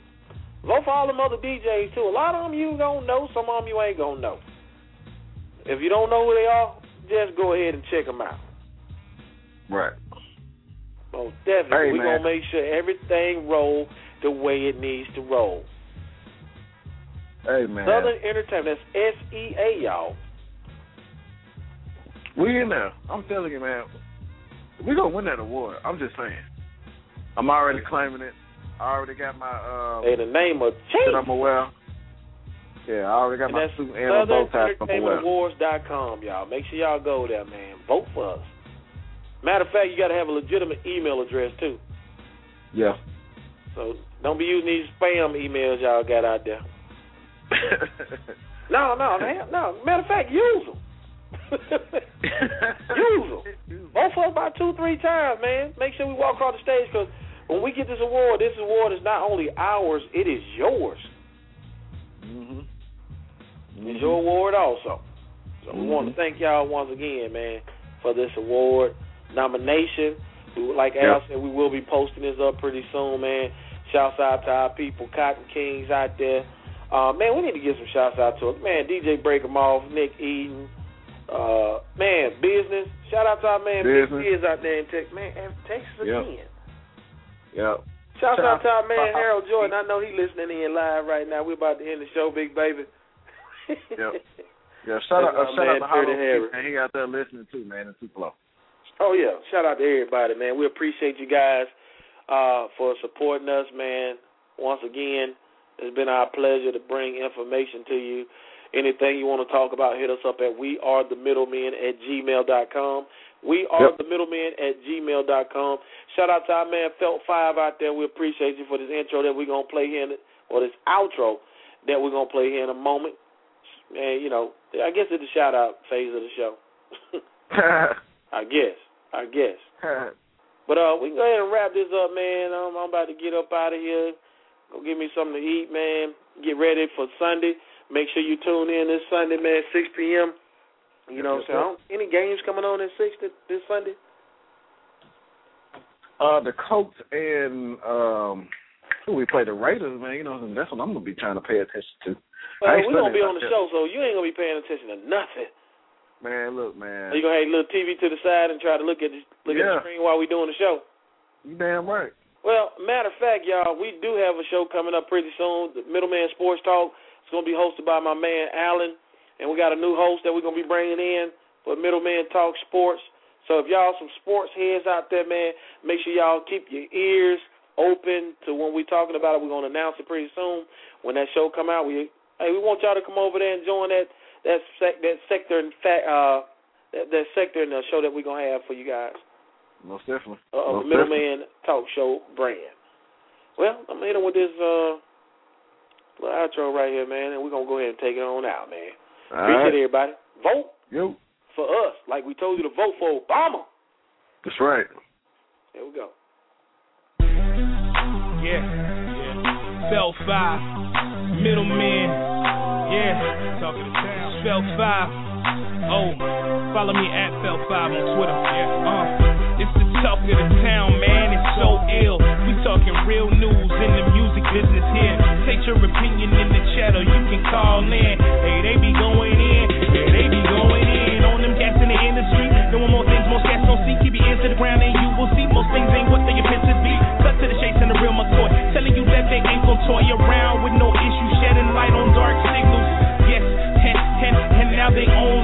Vote for all them other DJs too. A lot of them you gonna know, some of them you ain't gonna know. If you don't know who they are, just go ahead and check them out. Right. Most definitely, Hey, we're gonna make sure everything roll the way it needs to roll. Hey, man. Southern Entertainment, that's S E A, y'all. We in there. I'm telling you, man. We gonna win that award. I'm just saying. I'm already claiming it. I already got my uh In the name of shit Jesus. I'm aware. Yeah, I already got And my suit and bow tie. SouthernEntertainmentAwards.com, y'all. Make sure y'all go there, man. Vote for us. Matter of fact, you got to have a legitimate email address too. Yeah. So don't be using these spam emails y'all got out there. No, no, man, no. Matter of fact, use them. Use them. Vote for us about two, three times, man. Make sure we walk across the stage because when we get this award, this award is not only ours, it is yours. Mm-hmm. It's your award also. So we want to thank y'all once again, man, for this award nomination. We like Al Yep. said, we will be posting this up pretty soon, man. Shouts out to our people, Cotton Kings out there. Uh, man, we need to give some shouts out to man, DJ Break 'em Off, Nick Eden, uh, man, business. Shout out to our man Big Business. Kids out there in Texas, man, and Texas again. Yep. Shouts Shout out to our man Harold Jordan. I know he listening in live right now. We're about to end the show, big baby. Yep. Yeah, shout out, uh, shout man, out to Freddie Hollow Harris. man. He out there listening too, man. In Tupelo. Oh yeah, shout out to everybody, man. We appreciate you guys uh, for supporting us, man. Once again, it's been our pleasure to bring information to you. Anything you want to talk about, hit us up at we are the middlemen at gmail.com. We are Yep. the middlemen at gmail.com. Shout out to our man Felt Five out there. We appreciate you for this intro that we're gonna play here, in, or this outro that we're gonna play here in a moment. And you know, I guess it's the shout out phase of the show. I guess. I guess. But uh, we can go ahead and wrap this up, man. Um, I'm about to get up out of here. Go get me something to eat, man. Get ready for Sunday. Make sure you tune in this Sunday, man, 6 p.m. You know what I'm saying? Any games coming on at 6 th- this Sunday? uh, the Colts and um, we play the Raiders, man. You know, that's what I'm gonna be trying to pay attention to. Well, we're going to be on the about show, so you ain't going to be paying attention to nothing. Man, look, man. Are you going to have your little TV to the side and try to look at the, look at the screen while we doing the show? You damn right. Well, matter of fact, y'all, we do have a show coming up pretty soon. The Middleman Sports Talk. It's going to be hosted by my man Alan, and we got a new host that we're going to be bringing in for Middleman Talk Sports. So if y'all some sports heads out there, man, make sure y'all keep your ears open to when we're talking about it. We're going to announce it pretty soon. When that show come out, we hey, we want y'all to come over there and join that that sec, that sector in fact uh that, that sector in the show that we're going to have for you guys Most definitely. uh, Most the Middleman Talk Show brand. Well, I'm hitting with this uh, little outro right here, man, and we're going to go ahead and take it on out, man. All Appreciate right. everybody. Vote Yo, for us, like we told you to vote for Obama. that's right. Here we go. Yeah, yeah. Fell five, middleman. Yeah, talking to town. Fell five. Oh, follow me at Fell five on Twitter. Yeah, uh, it's the talk of the town, man. It's so ill. We talking real news in the music business here. Your opinion in the chat or you can call in. Hey, they be going in. Yeah, they be going in on them cats in the industry. Doing more things most cats don't see. Keep your ears to the ground and you will see most things ain't what they appear to be. Cut to the chase and the real McCoy. Telling you that they ain't gon' toy around with no issue. Shedding light on dark signals. Yes, and, and, and now they own